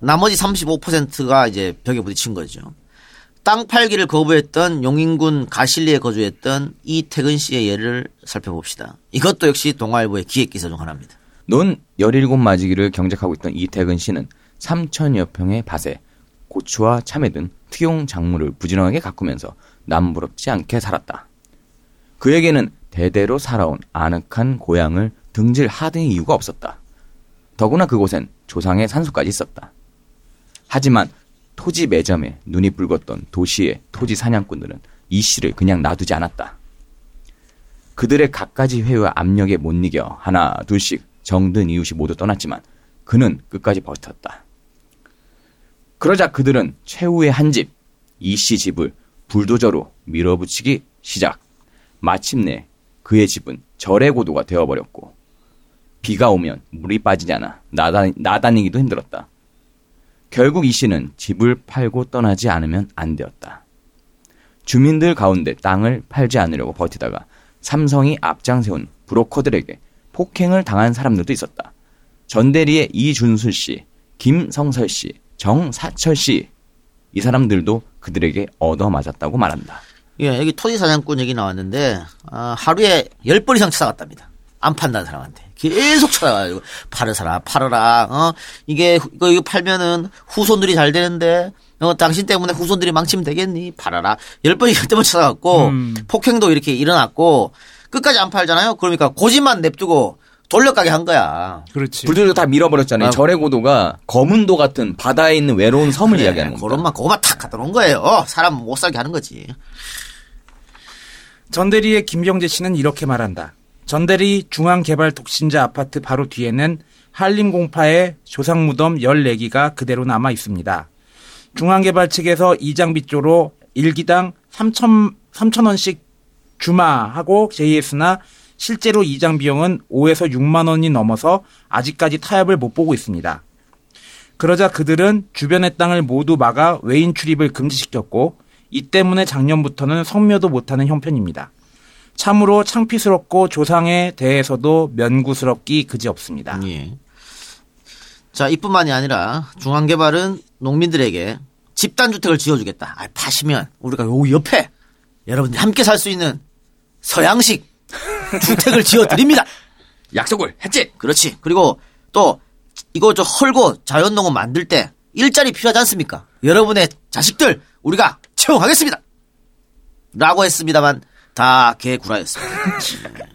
나머지 35%가 이제 벽에 부딪힌 거죠. 땅 팔기를 거부했던 용인군 가실리에 거주했던 이태근 씨의 예를 살펴봅시다. 이것도 역시 동아일보의 기획기사 중 하나입니다. 논 17마지기를 경작하고 있던 이태근 씨는 3천여 평의 밭에 고추와 참외 등 특용 작물을 부지런하게 가꾸면서 남부럽지 않게 살았다. 그에게는 대대로 살아온 아늑한 고향을 등질하등 이유가 없었다. 더구나 그곳엔 조상의 산소까지 있었다. 하지만 토지 매점에 눈이 붉었던 도시의 토지 사냥꾼들은 이 씨를 그냥 놔두지 않았다. 그들의 갖가지 회유와 압력에 못 이겨 하나 둘씩 정든 이웃이 모두 떠났지만 그는 끝까지 버텼다. 그러자 그들은 최후의 한 집, 이 씨 집을 불도저로 밀어붙이기 시작. 마침내 그의 집은 절의 고도가 되어버렸고 비가 오면 물이 빠지지 않아 나다, 나다니기도 힘들었다. 결국 이 씨는 집을 팔고 떠나지 않으면 안 되었다. 주민들 가운데 땅을 팔지 않으려고 버티다가 삼성이 앞장세운 브로커들에게 폭행을 당한 사람들도 있었다. 전대리의 이준술 씨, 김성설 씨, 정사철 씨, 이 사람들도 그들에게 얻어맞았다고 말한다. 예, 여기 토지 사냥꾼 얘기 나왔는데 아, 하루에 10번 이상 찾아갔답니다. 안 판다는 사람한테. 계속 찾아가지고 팔아라 팔아라 어 이게 이거, 이거 팔면은 후손들이 잘 되는데 어 당신 때문에 후손들이 망치면 되겠니 팔아라 열 번이 열 때만 찾아갔고 음. 폭행도 이렇게 일어났고 끝까지 안 팔잖아요 그러니까 고집만 냅두고 돌려가게 한 거야 그렇지. 불도저 다 밀어버렸잖아요. 아. 절의 고도가 거문도 같은 바다에 있는 외로운 섬을 이야기하는 겁니다. 그런 만 그거만 탁 갖다 놓은 거예요 사람 못 살게 하는 거지 전대리의 김경재 씨는 이렇게 말한다. 전대리 중앙개발 독신자 아파트 바로 뒤에는 한림공파의 조상무덤 14기가 그대로 남아 있습니다. 중앙개발 측에서 이장비조로 일기당 3천, 3천원씩 주마하고 제의했으나 실제로 이장 비용은 5에서 6만 원이 넘어서 아직까지 타협을 못 보고 있습니다. 그러자 그들은 주변의 땅을 모두 막아 외인 출입을 금지시켰고 이 때문에 작년부터는 성묘도 못하는 형편입니다. 참으로 창피스럽고 조상에 대해서도 면구스럽기 그지없습니다. 예. 자, 이뿐만이 아니라 중앙개발은 농민들에게 집단주택을 지어주겠다. 아, 파시면 우리가 요 옆에 여러분들이 함께 살 수 있는 서양식 주택을 지어드립니다. 약속을 했지. 그렇지. 그리고 또 이거 저 헐고 자연농원 만들 때 일자리 필요하지 않습니까? 여러분의 자식들 우리가 채용하겠습니다. 라고 했습니다만 다 개구라였습니다.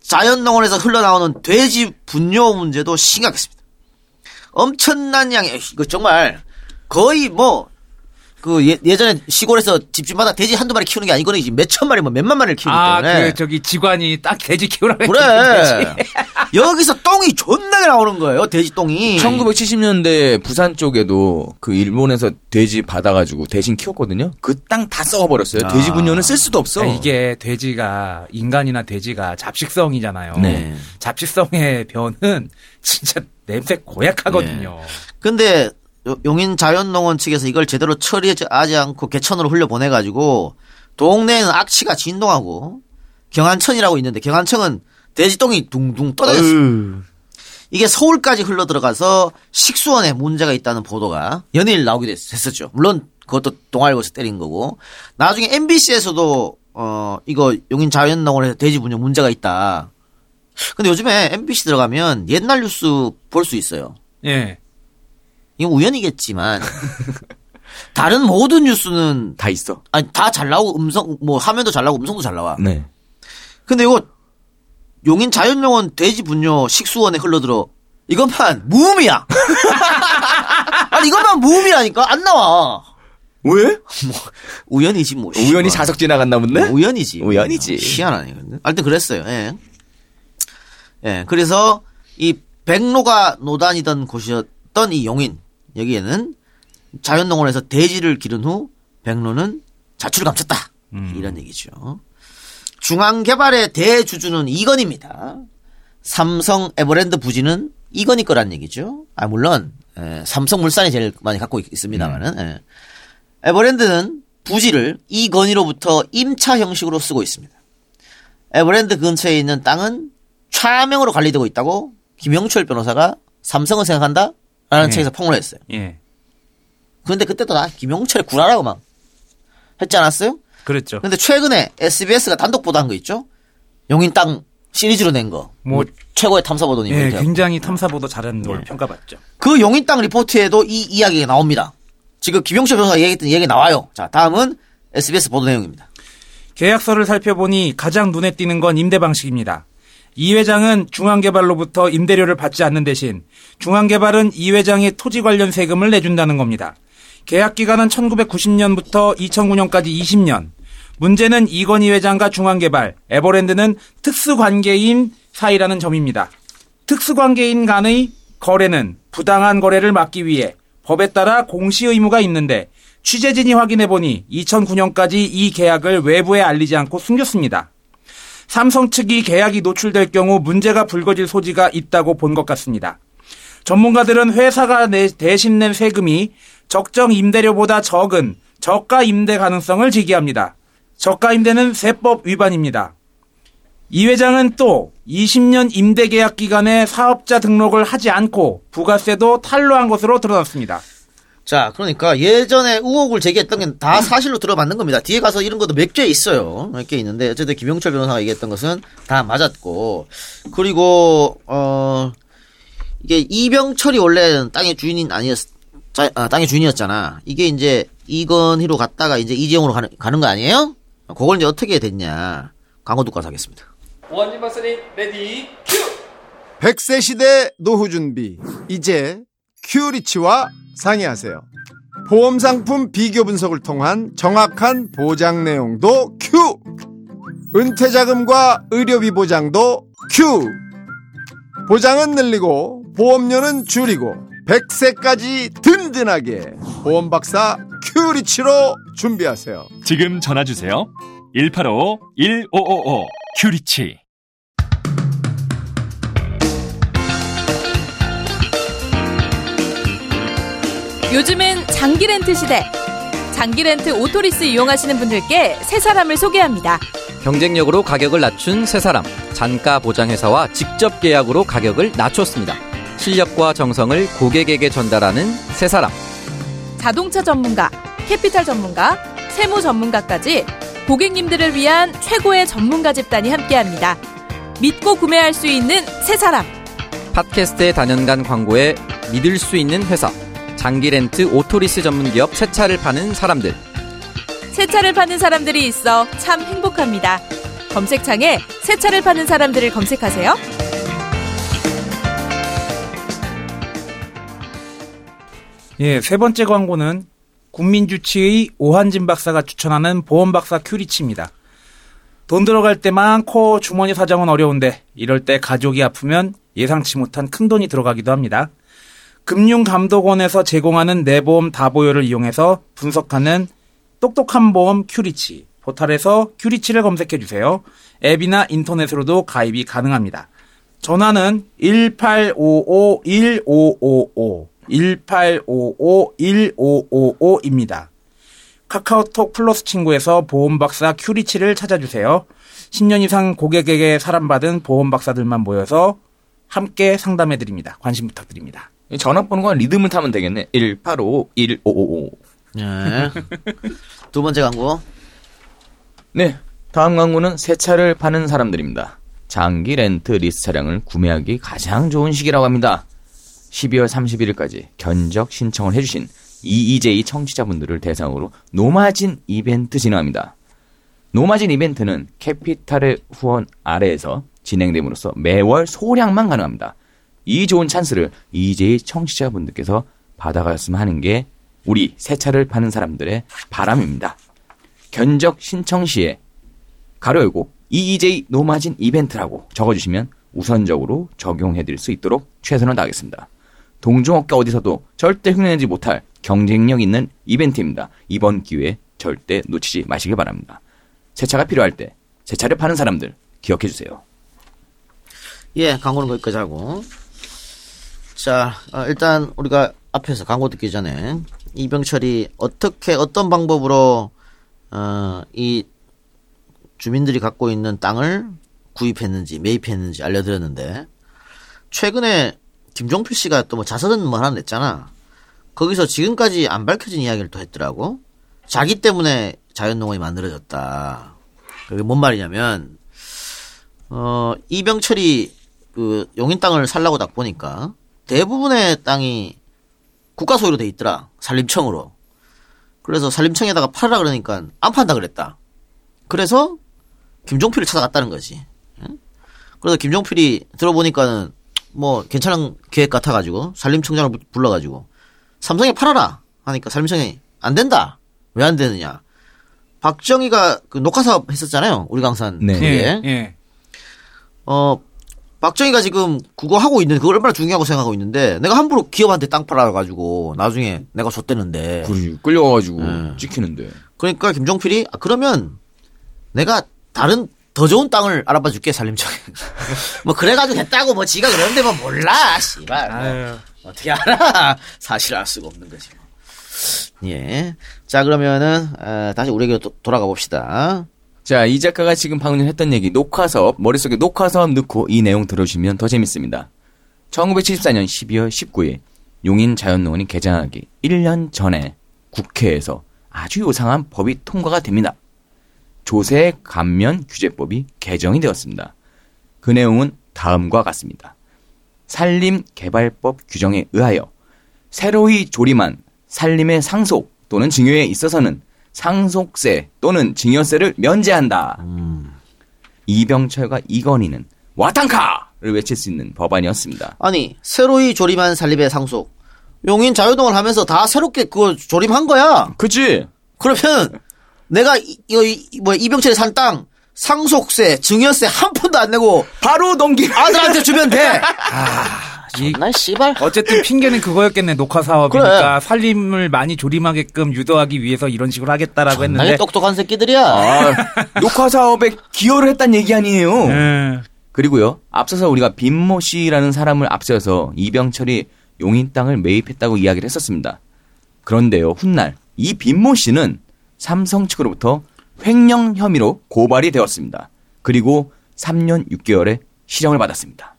자연농원에서 흘러나오는 돼지 분뇨 문제도 심각했습니다. 엄청난 양의 이거 정말 거의 뭐 그 예 전에 시골에서 집집마다 돼지 한두 마리 키우는 게 아니거든 이제 몇천 마리 뭐 몇만 마리를 키우기 아, 때문에 그 저기 직관이 딱 돼지 키우라고 그래. 여기서 똥이 존나게 나오는 거예요. 돼지 똥이. 1970년대 부산 쪽에도 그 일본에서 돼지 받아가지고 대신 키웠거든요. 그 땅 다 썩어버렸어요. 아. 돼지 분뇨는 쓸 수도 없어. 아, 이게 돼지가 인간이나 돼지가 잡식성이잖아요. 네. 잡식성의 변은 진짜 냄새 고약하거든요. 근데 요- 용인 자연농원 측에서 이걸 제대로 처리하지 않고 개천으로 흘려보내가지고 동네에는 악취가 진동하고 경안천이라고 있는데 경안천은 돼지똥이 둥둥 떠다녔습니다. 이게 서울까지 흘러 들어가서 식수원에 문제가 있다는 보도가 연일 나오기도 했- 했었죠. 물론 그것도 동아일보에서 때린 거고 나중에 MBC에서도 어 이거 용인 자연농원에서 돼지 분뇨 문제가 있다. 근데 요즘에 MBC 들어가면 옛날 뉴스 볼 수 있어요. 예. 이건 우연이겠지만 다른 모든 뉴스는 다 있어. 아니 다 잘 나오고 음성 뭐 화면도 잘 나오고 음성도 잘 나와. 네. 근데 이거 용인 자연농원 돼지 분뇨 식수원에 흘러들어 이것만 무음이야. 아니 이것만 무음이라니까 안 나와. 왜? 우연이지 뭐. 우연히. 자석 지나갔나 본데? 뭐 우연이지. 우연이지. 희한하네. 근데. 하여튼 그랬어요. 예. 예. 그래서 이 백로가 노단이던 곳이었 있던 이 용인 여기에는 자연농원에서 대지를 기른 후 백로는 자출을 감췄다. 이런 얘기죠. 중앙개발의 대주주는 이건입니다. 삼성 에버랜드 부지는 이건이 거란 얘기죠. 아 물론 에, 삼성물산이 제일 많이 갖고 있, 습니다만은 예. 에버랜드는 부지를 이건희로부터 임차 형식으로 쓰고 있습니다. 에버랜드 근처에 있는 땅은 차명으로 관리되고 있다고 김영철 변호사가 삼성을 생각한다? 라는 네. 책에서 폭로를 했어요. 예. 그런데 그때도 나 김영철 구라라고 막 했지 않았어요? 그랬죠. 근데 최근에 SBS가 단독 보도한 거 있죠? 용인 땅 시리즈로 낸 거. 뭐 최고의 탐사보도니 예, 뭐 굉장히 탐사보도 잘하는 걸로 평가받죠. 그 용인 땅 리포트에도 이 이야기가 나옵니다. 지금 김영철 변호사가 얘기했던 얘기 나와요. 자, 다음은 SBS 보도 내용입니다. 계약서를 살펴보니 가장 눈에 띄는 건 임대 방식입니다. 이 회장은 중앙개발로부터 임대료를 받지 않는 대신 중앙개발은 이 회장의 토지 관련 세금을 내준다는 겁니다. 계약 기간은 1990년부터 2009년까지 20년. 문제는 이건희 회장과 중앙개발, 에버랜드는 특수관계인 사이라는 점입니다. 특수관계인 간의 거래는 부당한 거래를 막기 위해 법에 따라 공시 의무가 있는데 취재진이 확인해 보니 2009년까지 이 계약을 외부에 알리지 않고 숨겼습니다. 삼성 측이 계약이 노출될 경우 문제가 불거질 소지가 있다고 본 것 같습니다. 전문가들은 회사가 내- 대신 낸 세금이 적정 임대료보다 적은 저가 임대 가능성을 제기합니다. 저가 임대는 세법 위반입니다. 이 회장은 또 20년 임대 계약 기간에 사업자 등록을 하지 않고 부가세도 탈루한 것으로 드러났습니다. 자, 그러니까 예전에 의혹을 제기했던 게 다 사실로 들어맞는 겁니다. 뒤에 가서 이런 것도 몇 개 있어요. 몇 개 있는데 어쨌든 김용철 변호사가 얘기했던 것은 다 맞았고 그리고 어 이게 이병철이 원래 땅의 주인인 아니었 자, 아, 땅의 주인이었잖아. 이게 이제 이건희로 갔다가 이제 이재용으로 가는, 가는 거 아니에요? 그걸 이제 어떻게 됐냐. 광고 듣고 와서 하겠습니다. 원진 박사님 ready cue! 100세 시대 노후 준비. 이제 큐리치와 상의하세요. 보험 상품 비교 분석을 통한 정확한 보장 내용도 큐. 은퇴 자금과 의료비 보장도 큐. 보장은 늘리고 보험료는 줄이고 100세까지 든든하게 보험 박사 큐리치로 준비하세요. 지금 전화 주세요. 185-1555 큐리치. 요즘은 장기 렌트 시대. 장기 렌트 오토리스 이용하시는 분들께 세 사람을 소개합니다. 경쟁력으로 가격을 낮춘 세 사람. 잔가 보장회사와 직접 계약으로 가격을 낮췄습니다. 실력과 정성을 고객에게 전달하는 세 사람. 자동차 전문가, 캐피탈 전문가, 세무 전문가까지 고객님들을 위한 최고의 전문가 집단이 함께합니다. 믿고 구매할 수 있는 세 사람. 팟캐스트의 다년간 광고에 믿을 수 있는 회사. 장기 렌트 오토리스 전문 기업 새 차를 파는 사람들. 새 차를 파는 사람들이 있어 참 행복합니다. 검색창에 새 차를 파는 사람들을 검색하세요. 예, 세 번째 광고는 국민주치의 오한진 박사가 추천하는 보험박사 큐리치입니다. 돈 들어갈 때 많고 주머니 사정은 어려운데 이럴 때 가족이 아프면 예상치 못한 큰 돈이 들어가기도 합니다. 금융감독원에서 제공하는 내보험 다보여를 이용해서 분석하는 똑똑한 보험 큐리치. 포탈에서 큐리치를 검색해 주세요. 앱이나 인터넷으로도 가입이 가능합니다. 전화는 1855-1555, 1855-1555입니다. 카카오톡 플러스 친구에서 보험박사 큐리치를 찾아주세요. 10년 이상 고객에게 사랑받은 보험박사들만 모여서 함께 상담해드립니다. 관심 부탁드립니다. 전화번호가 리듬을 타면 되겠네. 185-1555. 네. 두 번째 광고. 네. 다음 광고는 새 차를 파는 사람들입니다. 장기 렌트 리스 차량을 구매하기 가장 좋은 시기라고 합니다. 12월 31일까지 견적 신청을 해주신 이이제이 청취자분들을 대상으로 no 마진 이벤트 진행합니다. no 마진 이벤트는 캐피탈의 후원 아래에서 진행됨으로써 매월 소량만 가능합니다. 이 좋은 찬스를 EJ 청취자분들께서 받아갔으면 하는 게 우리 새 차를 파는 사람들의 바람입니다. 견적 신청 시에 가로 열고 EJ 노마진 이벤트라고 적어주시면 우선적으로 적용해드릴 수 있도록 최선을 다하겠습니다. 동종업계 어디서도 절대 흉내내지 못할 경쟁력 있는 이벤트입니다. 이번 기회에 절대 놓치지 마시길 바랍니다. 새 차가 필요할 때 새 차를 파는 사람들 기억해 주세요. 예, 광고는 거기까지 하고. 자, 어, 일단 우리가 앞에서 광고 듣기 전에 이병철이 어떻게 어떤 방법으로 어, 이 주민들이 갖고 있는 땅을 구입했는지 매입했는지 알려드렸는데 최근에 김종필 씨가 또 뭐 자서전 뭐 하나 냈잖아. 거기서 지금까지 안 밝혀진 이야기를 또 했더라고. 자기 때문에 자연농원이 만들어졌다. 그게 뭔 말이냐면 어 이병철이 그 용인 땅을 살라고 딱 보니까 대부분의 땅이 국가 소유로 돼 있더라. 산림청으로. 그래서 산림청에다가 팔으라 그러니까 안 판다 그랬다. 그래서 김종필을 찾아갔다는 거지. 응? 그래서 김종필이 들어보니까는 뭐 괜찮은 계획 같아가지고 산림청장을 부- 불러가지고 삼성에 팔아라 하니까 산림청이 안 된다. 왜 안 되느냐? 박정희가 그 녹화 사업 했었잖아요. 우리 강산 네. 그게. 예, 예. 어 박정희가 지금 그거 하고 있는 그걸 얼마나 중요하고 생각하고 있는데 내가 함부로 기업한테 땅 팔아 가지고 나중에 내가 줬대는데 그러지 끌려가가지고 네. 찍히는데. 그러니까 김종필이 아, 그러면 내가 다른 더 좋은 땅을 알아봐 줄게 산림청에 뭐 그래가지고 했다고 뭐 지가 그러는데 뭐 몰라 씨발 뭐. 어떻게 알아 사실 알 수가 없는 거지 뭐. 예. 자 그러면은 어, 다시 우리에게 도- 돌아가 봅시다 자, 이 작가가 지금 방금 했던 얘기, 녹화사업, 머릿속에 녹화사업 넣고 이 내용 들어주시면 더 재밌습니다. 1974년 12월 19일, 용인 자연농원이 개장하기 1년 전에 국회에서 아주 요상한 법이 통과가 됩니다. 조세 감면 규제법이 개정이 되었습니다. 그 내용은 다음과 같습니다. 산림개발법 규정에 의하여 새로이 조림한 산림의 상속 또는 증여에 있어서는 상속세 또는 증여세를 면제한다. 이병철과 이건희는 와탕카를 외칠 수 있는 법안이었습니다. 아니 새로이 조림한 산림의 상속 용인 자유동을 하면서 다 새롭게 그거 조림한 거야 그치? 그러면 내가 이, 이거 이- 뭐 이병철이 산 땅 상속세 증여세 한 푼도 안 내고 바로 넘기 아들한테 주면 돼 아, 존나 씨발 어쨌든 핑계는 그거였겠네 녹화 사업이니까 살림을 많이 조림하게끔 유도하기 위해서 이런 식으로 하겠다라고 나게 했는데 똑똑한 새끼들이야 아, 녹화 사업에 기여를 했단 얘기 아니에요. 음. 그리고요, 앞서서 우리가 빈모 씨라는 사람을 앞세워서 이병철이 용인 땅을 매입했다고 이야기를 했었습니다. 그런데요, 훗날 이 빈모 씨는 삼성 측으로부터 횡령 혐의로 고발이 되었습니다. 그리고 3년 6개월의 실형을 받았습니다.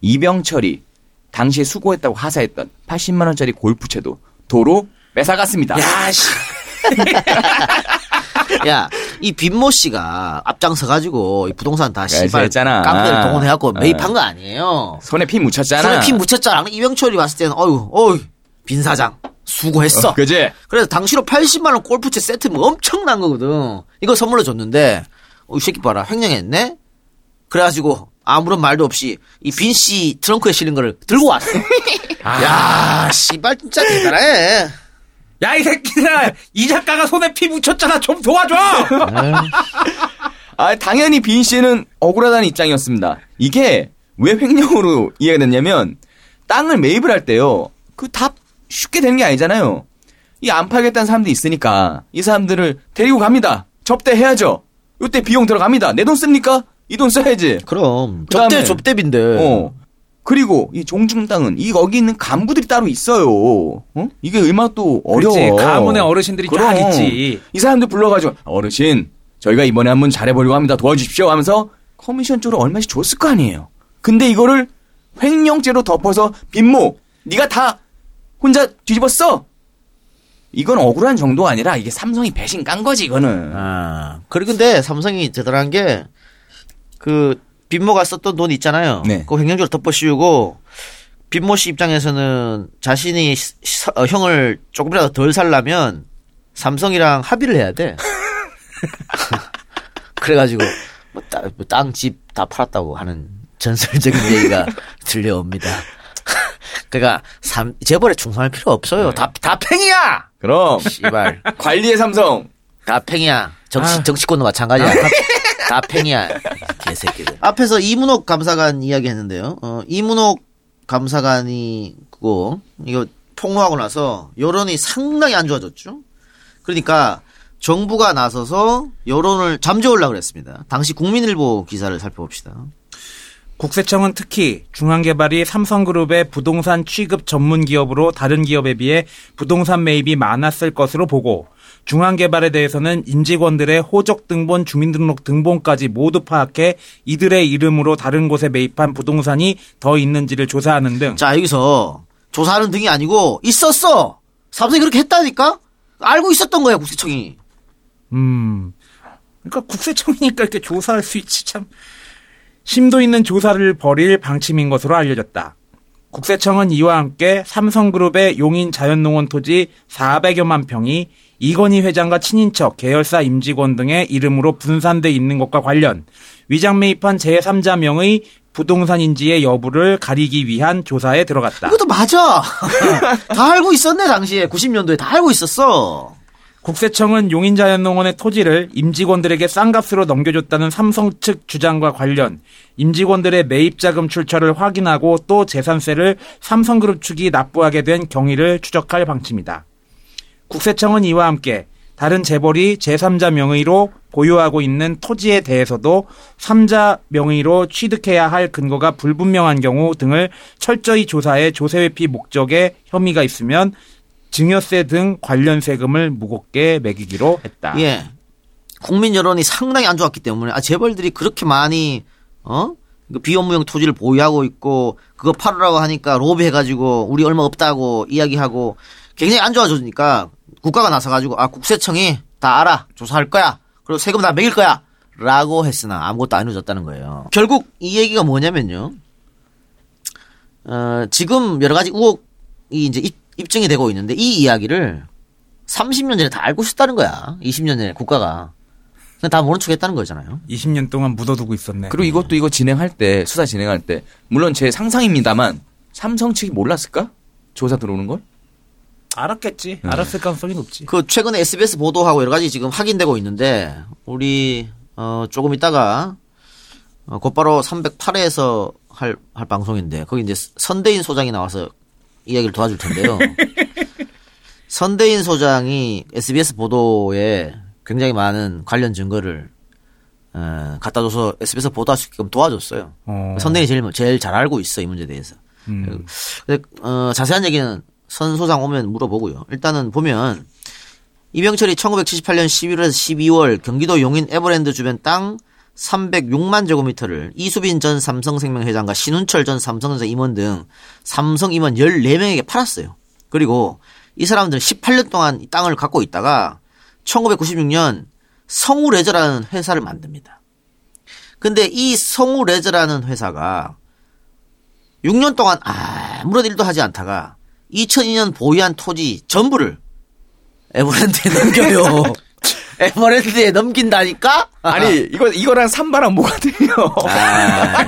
이병철이 당시에 수고했다고 하사했던 80만 원짜리 골프채도 도로 뺏어갔습니다. 야, 씨. 야, 이 빈모 씨가 앞장서 가지고 이 부동산 다 씨발 했잖아. 깡패를 동원해 갖고 어. 매입한 거 아니에요. 손에 피 묻혔잖아. 손에 피 묻혔잖아. 이병철이 봤을 때는 어유, 어유, 빈 사장 수고했어. 어, 그지? 그래서 당시로 80만 원 골프채 세트면 엄청난 거거든. 이거 선물로 줬는데 어, 이 새끼 봐라 횡령했네. 그래가지고 아무런 말도 없이 이 빈 씨 트렁크에 실린 거를 들고 왔어. 야, 씨발 진짜 대단해. 야 이 새끼들아 이 작가가 손에 피 묻혔잖아 좀 도와줘 아, 당연히 빈 씨는 억울하다는 입장이었습니다. 이게 왜 횡령으로 이해가 됐냐면 땅을 매입을 할 때요. 그 다 쉽게 되는 게 아니잖아요. 이 안 팔겠다는 사람들이 있으니까 이 사람들을 데리고 갑니다. 접대해야죠. 이때 비용 들어갑니다. 내 돈 씁니까? 이 돈 써야지. 그럼 그다음에- 접대 접대빈데. 어. 그리고 이 종중 땅은 이 거기 있는 간부들이 따로 있어요. 어? 이게 얼마나 또 어려워. 그렇지, 가문의 어르신들이 쫙 그럼. 있지. 이 사람들 불러가지고 어르신 저희가 이번에 한번 잘해보려고 합니다. 도와주십시오 하면서 커미션 쪽으로 얼마씩 줬을 거 아니에요. 근데 이거를 횡령죄로 덮어서 빈모 네가 다 혼자 뒤집었어. 이건 억울한 정도가 아니라 이게 삼성이 배신 깐 거지 이거는. 아, 그리고 근데 삼성이 대단한 게, 그, 빈모가 썼던 돈 있잖아요. 네. 그 횡령죄로 덮어 씌우고, 빈모 씨 입장에서는 자신이 시- 시- 어, 형을 조금이라도 덜 살려면, 삼성이랑 합의를 해야 돼. 그래가지고, 뭐, 땅, 뭐 땅, 집 다 팔았다고 하는 전설적인 얘기가 들려옵니다. 그니까, 삼, 재벌에 충성할 필요 없어요. 다, 다 팽이야! 그럼 씨발. 관리의 삼성. 다 팽이야. 정치, 정치권도 마찬가지야. 다, 다 팽이야. 개새끼들. 앞에서 이문옥 감사관 이야기 했는데요. 어, 이문옥 감사관이 그거 이거 통로하고 나서 여론이 상당히 안 좋아졌죠. 그러니까 정부가 나서서 여론을 잠재우려고 그랬습니다. 당시 국민일보 기사를 살펴봅시다. 국세청은 특히 중앙개발이 삼성그룹의 부동산 취급 전문 기업으로 다른 기업에 비해 부동산 매입이 많았을 것으로 보고 중앙개발에 대해서는 임직원들의 호적 등본, 주민등록 등본까지 모두 파악해 이들의 이름으로 다른 곳에 매입한 부동산이 더 있는지를 조사하는 등. 자 여기서 조사하는 등이 아니고 있었어. 삼성이 그렇게 했다니까. 알고 있었던 거야 국세청이. 음. 그러니까 국세청이니까 이렇게 조사할 수 있지 참. 심도 있는 조사를 벌일 방침인 것으로 알려졌다. 국세청은 이와 함께 삼성그룹의 용인 자연농원 토지 400여만 평이 이건희 회장과 친인척, 계열사 임직원 등의 이름으로 분산돼 있는 것과 관련 위장 매입한 제3자 명의 부동산 인지의 여부를 가리기 위한 조사에 들어갔다. 이것도 맞아. 다 알고 있었네 당시에 90년도에 다 알고 있었어. 국세청은 용인자연농원의 토지를 임직원들에게 싼 값으로 넘겨줬다는 삼성 측 주장과 관련 임직원들의 매입자금 출처를 확인하고 또 재산세를 삼성그룹 측이 납부하게 된 경위를 추적할 방침이다. 국세청은 이와 함께 다른 재벌이 제3자 명의로 보유하고 있는 토지에 대해서도 3자 명의로 취득해야 할 근거가 불분명한 경우 등을 철저히 조사해 조세 회피 목적에 혐의가 있으면 증여세 등 관련 세금을 무겁게 매기기로 했다. 예. 국민 여론이 상당히 안 좋았기 때문에 아 재벌들이 그렇게 많이 어? 그 비업무용 토지를 보유하고 있고 그거 팔으라고 하니까 로비 해가지고 우리 얼마 없다고 이야기하고 굉장히 안 좋아졌으니까 국가가 나서가지고 아 국세청이 다 알아 조사할 거야 그리고 세금 다 매길 거야 라고 했으나 아무것도 안 이루어졌다는 거예요. 결국 이 얘기가 뭐냐면요. 어, 지금 여러 가지 의혹이 이제 입, 입증이 되고 있는데 이 이야기를 30년 전에 다 알고 있었다는 거야. 20년 전에 국가가. 다 모른 척 했다는 거잖아요. 20년 동안 묻어두고 있었네. 그리고 이것도 이거 진행할 때 수사 진행할 때 물론 제 상상입니다만 삼성 측이 몰랐을까? 조사 들어오는 걸? 알았겠지. 알았을 가능성이 높지. 그 최근에 SBS 보도하고 여러 가지 지금 확인되고 있는데 우리 어 조금 있다가 어, 곧바로 308회에서 할, 할 방송인데 거기 이제 선대인 소장이 나와서 이야기를 도와줄 텐데요. 선대인 소장이 SBS 보도에 굉장히 많은 관련 증거를 어, 갖다 줘서 SBS 보도할 수 있게끔 도와줬어요. 어. 선대인이 제일 제일 잘 알고 있어 이 문제에 대해서. 음. 근데 어, 자세한 얘기는 선 소장 오면 물어보고요. 일단은 보면 이병철이 1978년 11월에서 12월 경기도 용인 에버랜드 주변 땅 306만 제곱미터를 이수빈 전 삼성생명 회장과 신운철 전 삼성전자 임원 등 삼성 임원 14명에게 팔았어요. 그리고 이 사람들은 18년 동안 이 땅을 갖고 있다가 1996년 성우레저라는 회사를 만듭니다. 근데 이 성우레저라는 회사가 6년 동안 아무런 일도 하지 않다가 2002년 보유한 토지 전부를 에버랜드에 넘겨요. 에버랜드에 넘긴다니까? 아니 이거 이거랑 산바랑 뭐가 돼요? 아,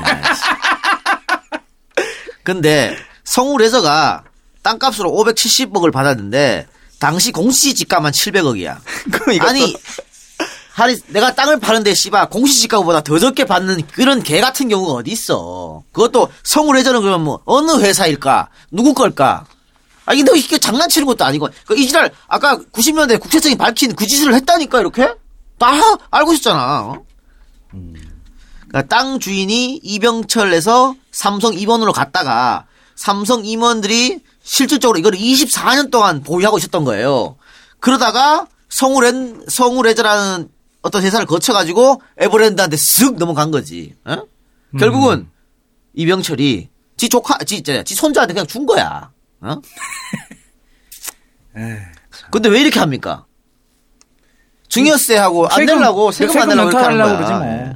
근데 성우 레저가 땅값으로 570억을 받았는데 당시 공시지가만 700억이야. 아니 아니 내가 땅을 파는데 씨발 공시지가보다 더 적게 받는 그런 개 같은 경우가 어디 있어? 그것도 성우 레저는 그러면 뭐 어느 회사일까? 누구 걸까? 아너 이게 장난치는 것도 아니고 그 이지랄 아까 90년대 국세청이 밝힌 그 짓을 했다니까 이렇게 다 알고 있었잖아. 어? 그러니까 땅 주인이 이병철에서 삼성 임원으로 갔다가 삼성 임원들이 실질적으로 이걸 24년 동안 보유하고 있었던 거예요. 그러다가 성우렌 성우레저라는 어떤 회사를 거쳐가지고 에버랜드한테 쓱 넘어간 거지. 어? 결국은 이병철이 지 조카, 지, 지, 지 손자한테 그냥 준 거야. 어? 근데 왜 이렇게 합니까? 증여세하고 안 세금, 내려고 세금 안 내려고 이렇게 하는 거야. 그러지 뭐. 예.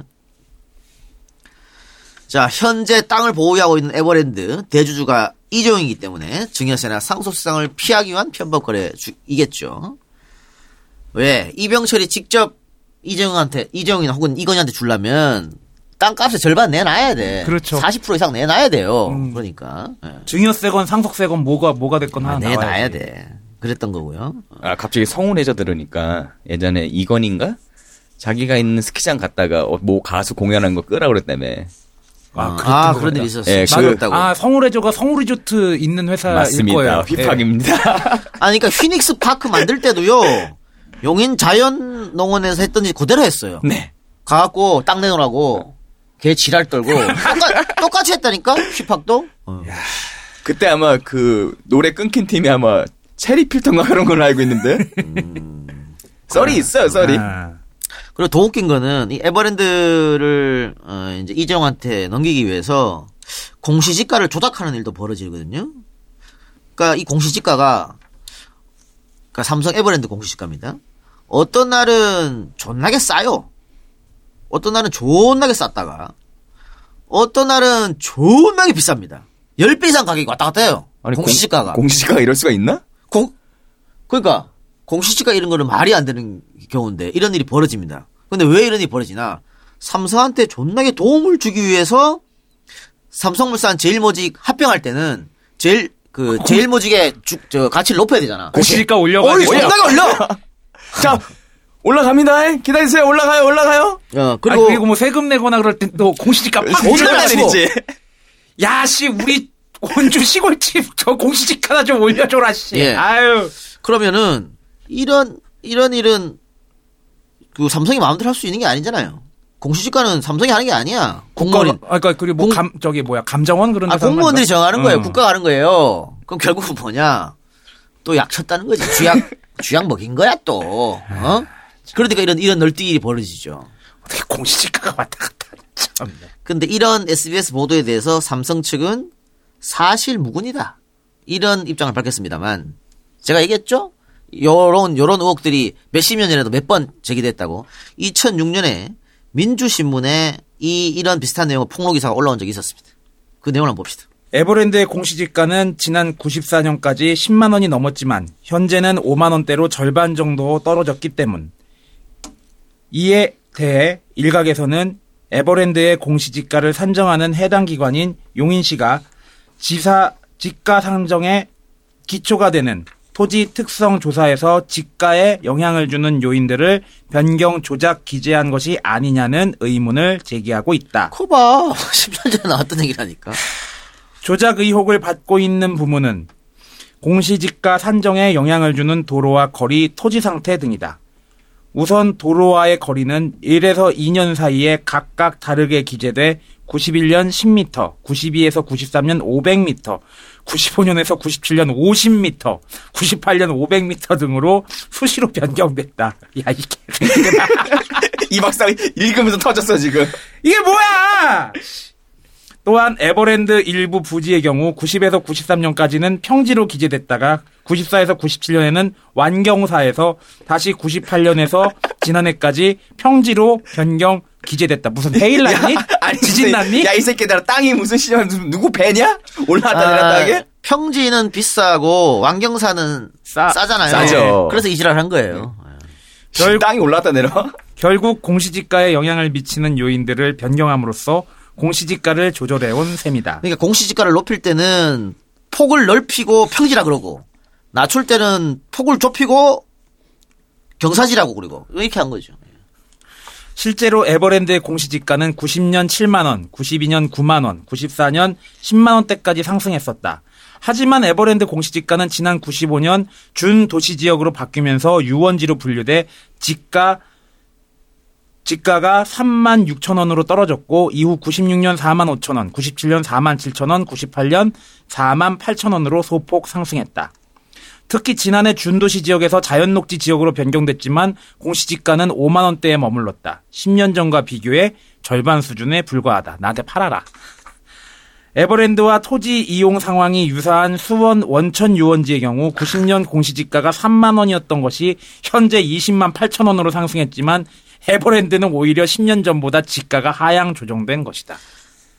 자, 현재 땅을 보유하고 있는 에버랜드 대주주가 이재용이기 때문에 증여세나 상속세상을 피하기 위한 편법 거래이겠죠. 왜? 이병철이 직접 이재용한테 이재용이나 혹은 이건희한테 주려면 땅값의 절반 내놔야 돼. 그렇죠. 음. 40% 이상 내놔야 돼요. 그러니까 예. 증여세건 상속세건 뭐가 뭐가 됐건 하나 내놔야 나와야지. 돼. 그랬던 거고요. 아 갑자기 성운해져 들으니까 예전에 이건인가 자기가 있는 스키장 갔다가 어, 뭐 가수 공연한 거 끄라 그랬다며 아, 아, 아, 것 그런. 일이 있었어요. 예, 맞았다고 아, 성우레저가 성우리조트 있는 회사일 맞습니다. 거예요. 휘팍입니다. 아니, 그러니까 휘닉스 파크 만들 때도요. 용인 자연농원에서 했던 일 그대로 했어요. 네. 가갖고 땅 내놓으라고 개 지랄 떨고 똑같, 똑같 이 했다니까 휘팍도. 그때 아마 그 노래 끊긴 팀이 아마 체리 필터인가 그런 걸로 알고 있는데. 썰이 있어요, 썰이. 아, 그리고 더 웃긴 거는 이 에버랜드를 어, 이제 이재용한테 넘기기 위해서 공시지가를 조작하는 일도 벌어지거든요. 그러니까 이 공시지가가 그러니까 삼성 에버랜드 공시지가입니다. 어떤 날은 존나게 싸요. 어떤 날은 존나게 쌌다가 어떤 날은 존나게 비쌉니다. 10배 이상 가격이 왔다 갔다 해요. 공시지가가. 공, 공시지가가 이럴 수가 있나? 공, 그러니까 공시지가 이런 거는 말이 안 되는 경우인데 이런 일이 벌어집니다. 근데 왜 이런 일이 벌어지나? 삼성한테 존나게 도움을 주기 위해서 삼성물산 제일모직 합병할 때는 제일 그 제일모직의 주, 저 가치를 높여야 되잖아. 공시지가 올려가지고. 올려, 존나게 올려. 자, 올라갑니다. 기다리세요. 올라가요, 올라가요. 어, 그리고, 그리고 그리고 뭐 세금 내거나 그럴 땐 또 공시지가 팍. 내리지. 야, 씨, 우리 원주 시골집 저 공시지가 하나 좀 올려줘라, 씨. 예. 아유. 그러면은 이런 이런 일은 그 삼성이 마음대로 할 수 있는 게 아니잖아요. 공시지가는 삼성이 하는 게 아니야. 공무원 아, 그러니까 그리고 뭐 감, 저기 뭐야, 감정원 그런 아, 공무원들이? 정하는 거예요. 어. 국가가 하는 거예요. 그럼 결국은 뭐냐? 또 약쳤다는 거지. 쥐약, 쥐약 먹인 거야, 또. 어? 그러니까 이런, 이런 널뛰기 벌어지죠. 어떻게 공시지가가 왔다 갔다 참. 근데 이런 SBS 보도에 대해서 삼성 측은 사실 무근이다. 이런 입장을 밝혔습니다만, 제가 얘기했죠? 요런, 요런 의혹들이 몇십 년이라도 몇 번 제기됐다고. 2006년에 민주신문에 이, 이런 비슷한 내용의 폭로 기사가 올라온 적이 있었습니다. 그 내용을 한번 봅시다. 에버랜드의 공시지가는 지난 94년까지 10만 원이 넘었지만 현재는 5만 원대로 절반 정도 떨어졌기 때문. 이에 대해 일각에서는 에버랜드의 공시지가를 산정하는 해당 기관인 용인시가 지사 지가 상정의 기초가 되는 토지 특성 조사에서 지가에 영향을 주는 요인들을 변경 조작 기재한 것이 아니냐는 의문을 제기하고 있다. 커봐. 10년 전에 나왔던 얘기라니까. 조작 의혹을 받고 있는 부문은 공시지가 산정에 영향을 주는 도로와 거리, 토지 상태 등이다. 우선 도로와의 거리는 1에서 2년 사이에 각각 다르게 기재돼 91년 10m, 92에서 93년 500m, 95년에서 97년 50m, 98년 500m 등으로 수시로 변경됐다. 야, 이게. 이 박사 읽으면서 터졌어, 지금. 이게 뭐야! 또한 에버랜드 일부 부지의 경우 90에서 93년까지는 평지로 기재됐다가 94에서 97년에는 완경사에서 다시 98년에서 지난해까지 평지로 변경 기재됐다. 무슨 해일 났니? 아니, 지진 났니? 야, 이 새끼들아, 땅이 무슨 시절, 누구 배냐? 올라왔다 내렸다 하게? 아, 평지는 비싸고 왕경사는 싸, 싸잖아요. 싸죠. 그래서 이지랄 한 거예요. 결... 땅이 올라왔다 내려? 결국 공시지가에 영향을 미치는 요인들을 변경함으로써 공시지가를 조절해온 셈이다. 그러니까 공시지가를 높일 때는 폭을 넓히고 평지라 그러고 낮출 때는 폭을 좁히고 경사지라고 그리고 이렇게 한 거죠. 실제로 에버랜드의 공시지가는 90년 7만 원, 92년 9만 원, 94년 10만 원대까지 상승했었다. 하지만 에버랜드 공시지가는 지난 95년 준 도시 지역으로 바뀌면서 유원지로 분류돼 지가 지가가 3만 6천 원으로 떨어졌고 이후 96년 4만 5천 원, 97년 4만 7천 원, 98년 4만 8천 원으로 소폭 상승했다. 특히 지난해 준도시 지역에서 자연녹지 지역으로 변경됐지만 공시지가는 5만 원대에 머물렀다. 10년 전과 비교해 절반 수준에 불과하다. 나한테 팔아라. 에버랜드와 토지 이용 상황이 유사한 수원 원천 유원지의 경우 90년 공시지가가 3만 원이었던 것이 현재 20만 8천 원으로 상승했지만 에버랜드는 오히려 10년 전보다 지가가 하향 조정된 것이다.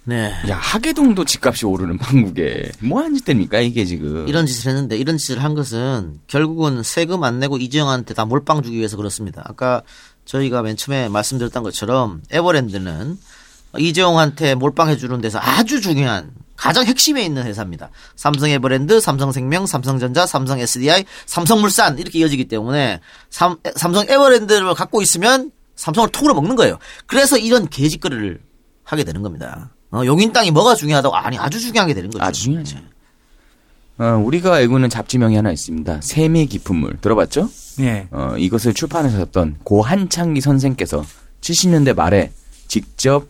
네. 야, 하계동도 집값이 오르는 판국에 뭐 하는 짓 됩니까, 이게 지금. 이런 짓을 했는데 이런 짓을 한 것은 결국은 세금 안 내고 이재용한테 다 몰빵 주기 위해서 그렇습니다. 아까 저희가 맨 처음에 말씀드렸던 것처럼 에버랜드는 이재용한테 몰빵해 주는 데서 아주 중요한 가장 핵심에 있는 회사입니다. 삼성 에버랜드, 삼성생명, 삼성전자, 삼성 SDI, 삼성물산 이렇게 이어지기 때문에 삼, 삼성 에버랜드를 갖고 있으면 삼성을 통으로 먹는 거예요. 그래서 이런 개짓거리를 하게 되는 겁니다. 어, 용인 땅이 뭐가 중요하다고 아니 아주 중요하게 되는 거죠. 아주 중요하죠. 어, 우리가 알고 있는 잡지명이 하나 있습니다. 샘의 깊은 물 들어봤죠? 예. 어, 이것을 출판하셨던 고 한창기 선생께서 70년대 말에 직접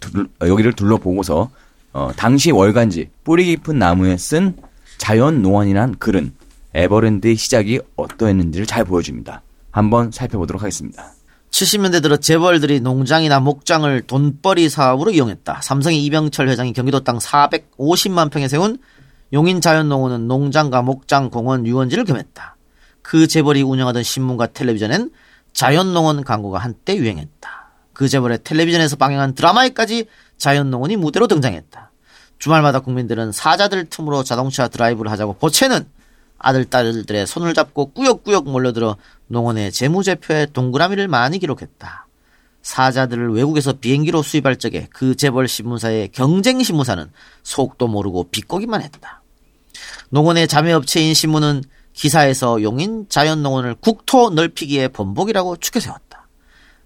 둘- 어, 여기를 둘러보고서 어, 당시 월간지 뿌리 깊은 나무에 쓴 자연 농원이란 글은 에버랜드의 시작이 어떠했는지를 잘 보여줍니다. 한번 살펴보도록 하겠습니다. 70년대 들어 재벌들이 농장이나 목장을 돈벌이 사업으로 이용했다. 삼성의 이병철 회장이 경기도 땅 450만 평에 세운 용인 자연농원은 농장과 목장, 공원, 유원지를 겸했다. 그 재벌이 운영하던 신문과 텔레비전엔 자연농원 광고가 한때 유행했다. 그 재벌의 텔레비전에서 방영한 드라마에까지 자연농원이 무대로 등장했다. 주말마다 국민들은 사자들 틈으로 자동차 드라이브를 하자고 보채는 아들, 딸들의 손을 잡고 꾸역꾸역 몰려들어 농원의 재무제표에 동그라미를 많이 기록했다. 사자들을 외국에서 비행기로 수입할 적에 그 재벌 신문사의 경쟁 신문사는 속도 모르고 비꼬기만 했다. 농원의 자매업체인 신문은 기사에서 용인 자연농원을 국토 넓히기의 번복이라고 추켜 세웠다.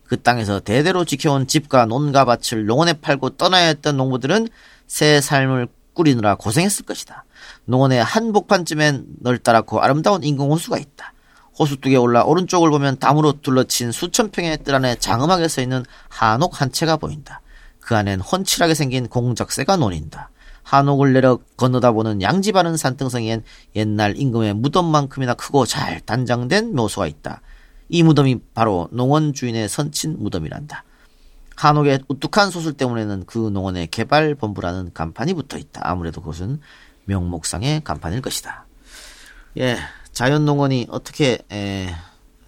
그 땅에서 대대로 지켜온 집과 논과 밭을 농원에 팔고 떠나야 했던 농부들은 새 삶을 꾸리느라 고생했을 것이다. 농원의 한복판쯤엔 넓다랗고 아름다운 인공 호수가 있다. 호수뚝에 올라 오른쪽을 보면 담으로 둘러친 수천 평의 뜰 안에 장엄하게 서 있는 한옥 한 채가 보인다. 그 안엔 훤칠하게 생긴 공작새가 논인다. 한옥을 내려 건너다 보는 양지 바른 산등성이엔 옛날 임금의 무덤만큼이나 크고 잘 단장된 묘소가 있다. 이 무덤이 바로 농원 주인의 선친 무덤이란다. 한옥의 우뚝한 소설 때문에는 그 농원의 개발 본부라는 간판이 붙어 있다. 아무래도 그것은 명목상의 간판일 것이다. 예, 자연농원이 어떻게 에,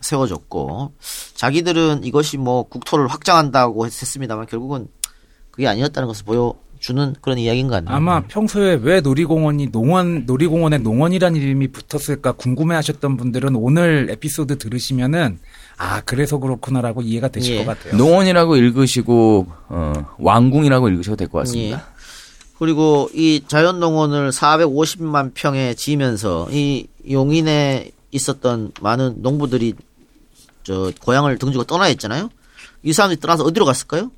세워졌고 자기들은 이것이 뭐 국토를 확장한다고 했- 했습니다만 결국은 그게 아니었다는 것을 보여주는 그런 이야기인 것 같네요. 아마 평소에 왜 놀이공원이 농원 놀이공원에 농원이라는 이름이 붙었을까 궁금해하셨던 분들은 오늘 에피소드 들으시면은 아 그래서 그렇구나라고 이해가 되실 예. 것 같아요. 농원이라고 읽으시고 어, 왕궁이라고 읽으셔도 될 것 같습니다. 예. 그리고 이 자연농원을 450만 평에 지으면서 이 용인에 있었던 많은 농부들이 저 고향을 등지고 떠나 있잖아요. 이 사람들이 떠나서 어디로 갔을까요?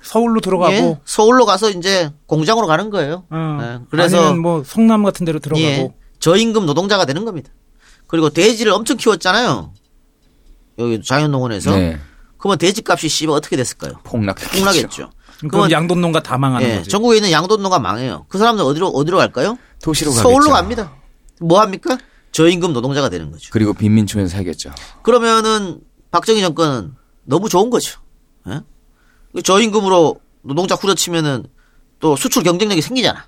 서울로 들어가고 예, 서울로 가서 이제 공장으로 가는 거예요. 어, 예, 그래서 아니면 뭐 성남 같은 데로 들어가고 예, 저임금 노동자가 되는 겁니다. 그리고 돼지를 엄청 키웠잖아요. 여기 자연농원에서. 네. 그러면 돼지값이 씨발 어떻게 됐을까요? 폭락했겠죠. 폭락했죠. 그럼 양돈농가 다 망하는 예, 거지. 전국에 있는 양돈농가 망해요. 그 사람들 어디로 어디로 갈까요? 도시로 서울로 가겠죠. 갑니다. 뭐 합니까? 저임금 노동자가 되는 거죠. 그리고 빈민촌에서 살겠죠. 그러면은 박정희 정권은 너무 좋은 거죠. 예? 저임금으로 노동자 후려치면은 또 수출 경쟁력이 생기잖아.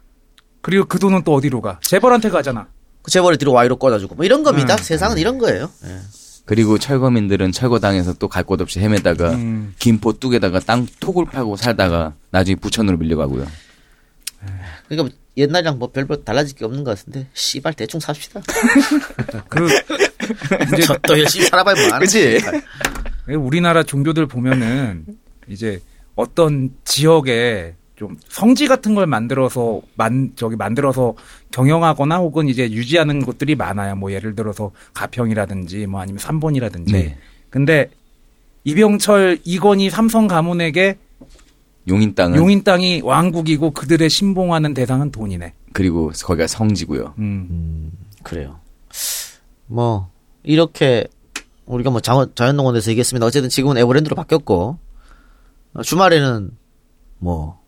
그리고 그 돈은 또 어디로 가? 재벌한테 가잖아. 그 재벌을 뒤로 와이로 꽂아주고 뭐 이런 겁니다. 음. 세상은 이런 거예요. 예. 그리고 철거민들은 철거당에서 또 갈 곳 없이 헤매다가 음. 김포 뚝에다가 땅 톡을 파고 살다가 나중에 부천으로 밀려가고요. 그러니까 뭐 옛날이랑 뭐 별로 달라질 게 없는 것 같은데 씨발 대충 삽시다. 그 이제 저도 열심히 살아봐야 뭐 하는 그치? 거야. 우리나라 종교들 보면은 이제 어떤 지역에 좀 성지 같은 걸 만들어서 만 저기 만들어서 경영하거나 혹은 이제 유지하는 곳들이 많아요. 뭐 예를 들어서 가평이라든지 뭐 아니면 삼본이라든지. 네. 근데 이병철 이건희 삼성 가문에게 용인 땅은 용인 땅이 왕국이고 그들의 신봉하는 대상은 돈이네. 그리고 거기가 성지고요. 음. 그래요. 뭐 이렇게 우리가 뭐 자원, 자연농원에서 얘기했습니다. 어쨌든 지금은 에버랜드로 바뀌었고 어, 주말에는 뭐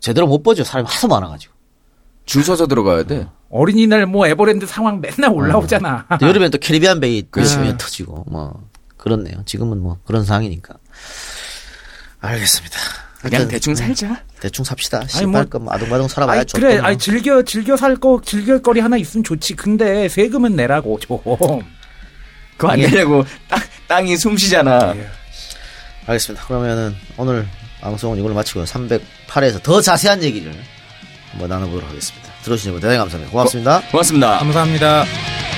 제대로 못 보죠. 사람이 하도 많아가지고. 줄 서서 들어가야 돼. 어린이날 뭐 에버랜드 상황 맨날 올라오잖아. 또 여름엔 또 캐리비안 베이. 열심히 터지고 뭐 그렇네요. 지금은 뭐 그런 상황이니까. 알겠습니다. 그냥 대충 음, 살자. 대충 삽시다. 아니, 뭐- 씨발 거뭐 아둥바둥 살아봐야 아니, 좋 그래, 아니 즐겨 즐겨 살 거 즐길 거리 하나 있으면 좋지. 근데 세금은 내라고 좀. 그거 안 되냐고 땅, 땅이 숨 쉬잖아. 알겠습니다. 그러면은 오늘 방송은 이걸로 마치고 308에서 더 자세한 얘기를 한번 나눠보도록 하겠습니다. 들어주신 여러분 대단히 감사합니다. 고맙습니다. 고맙습니다. 감사합니다.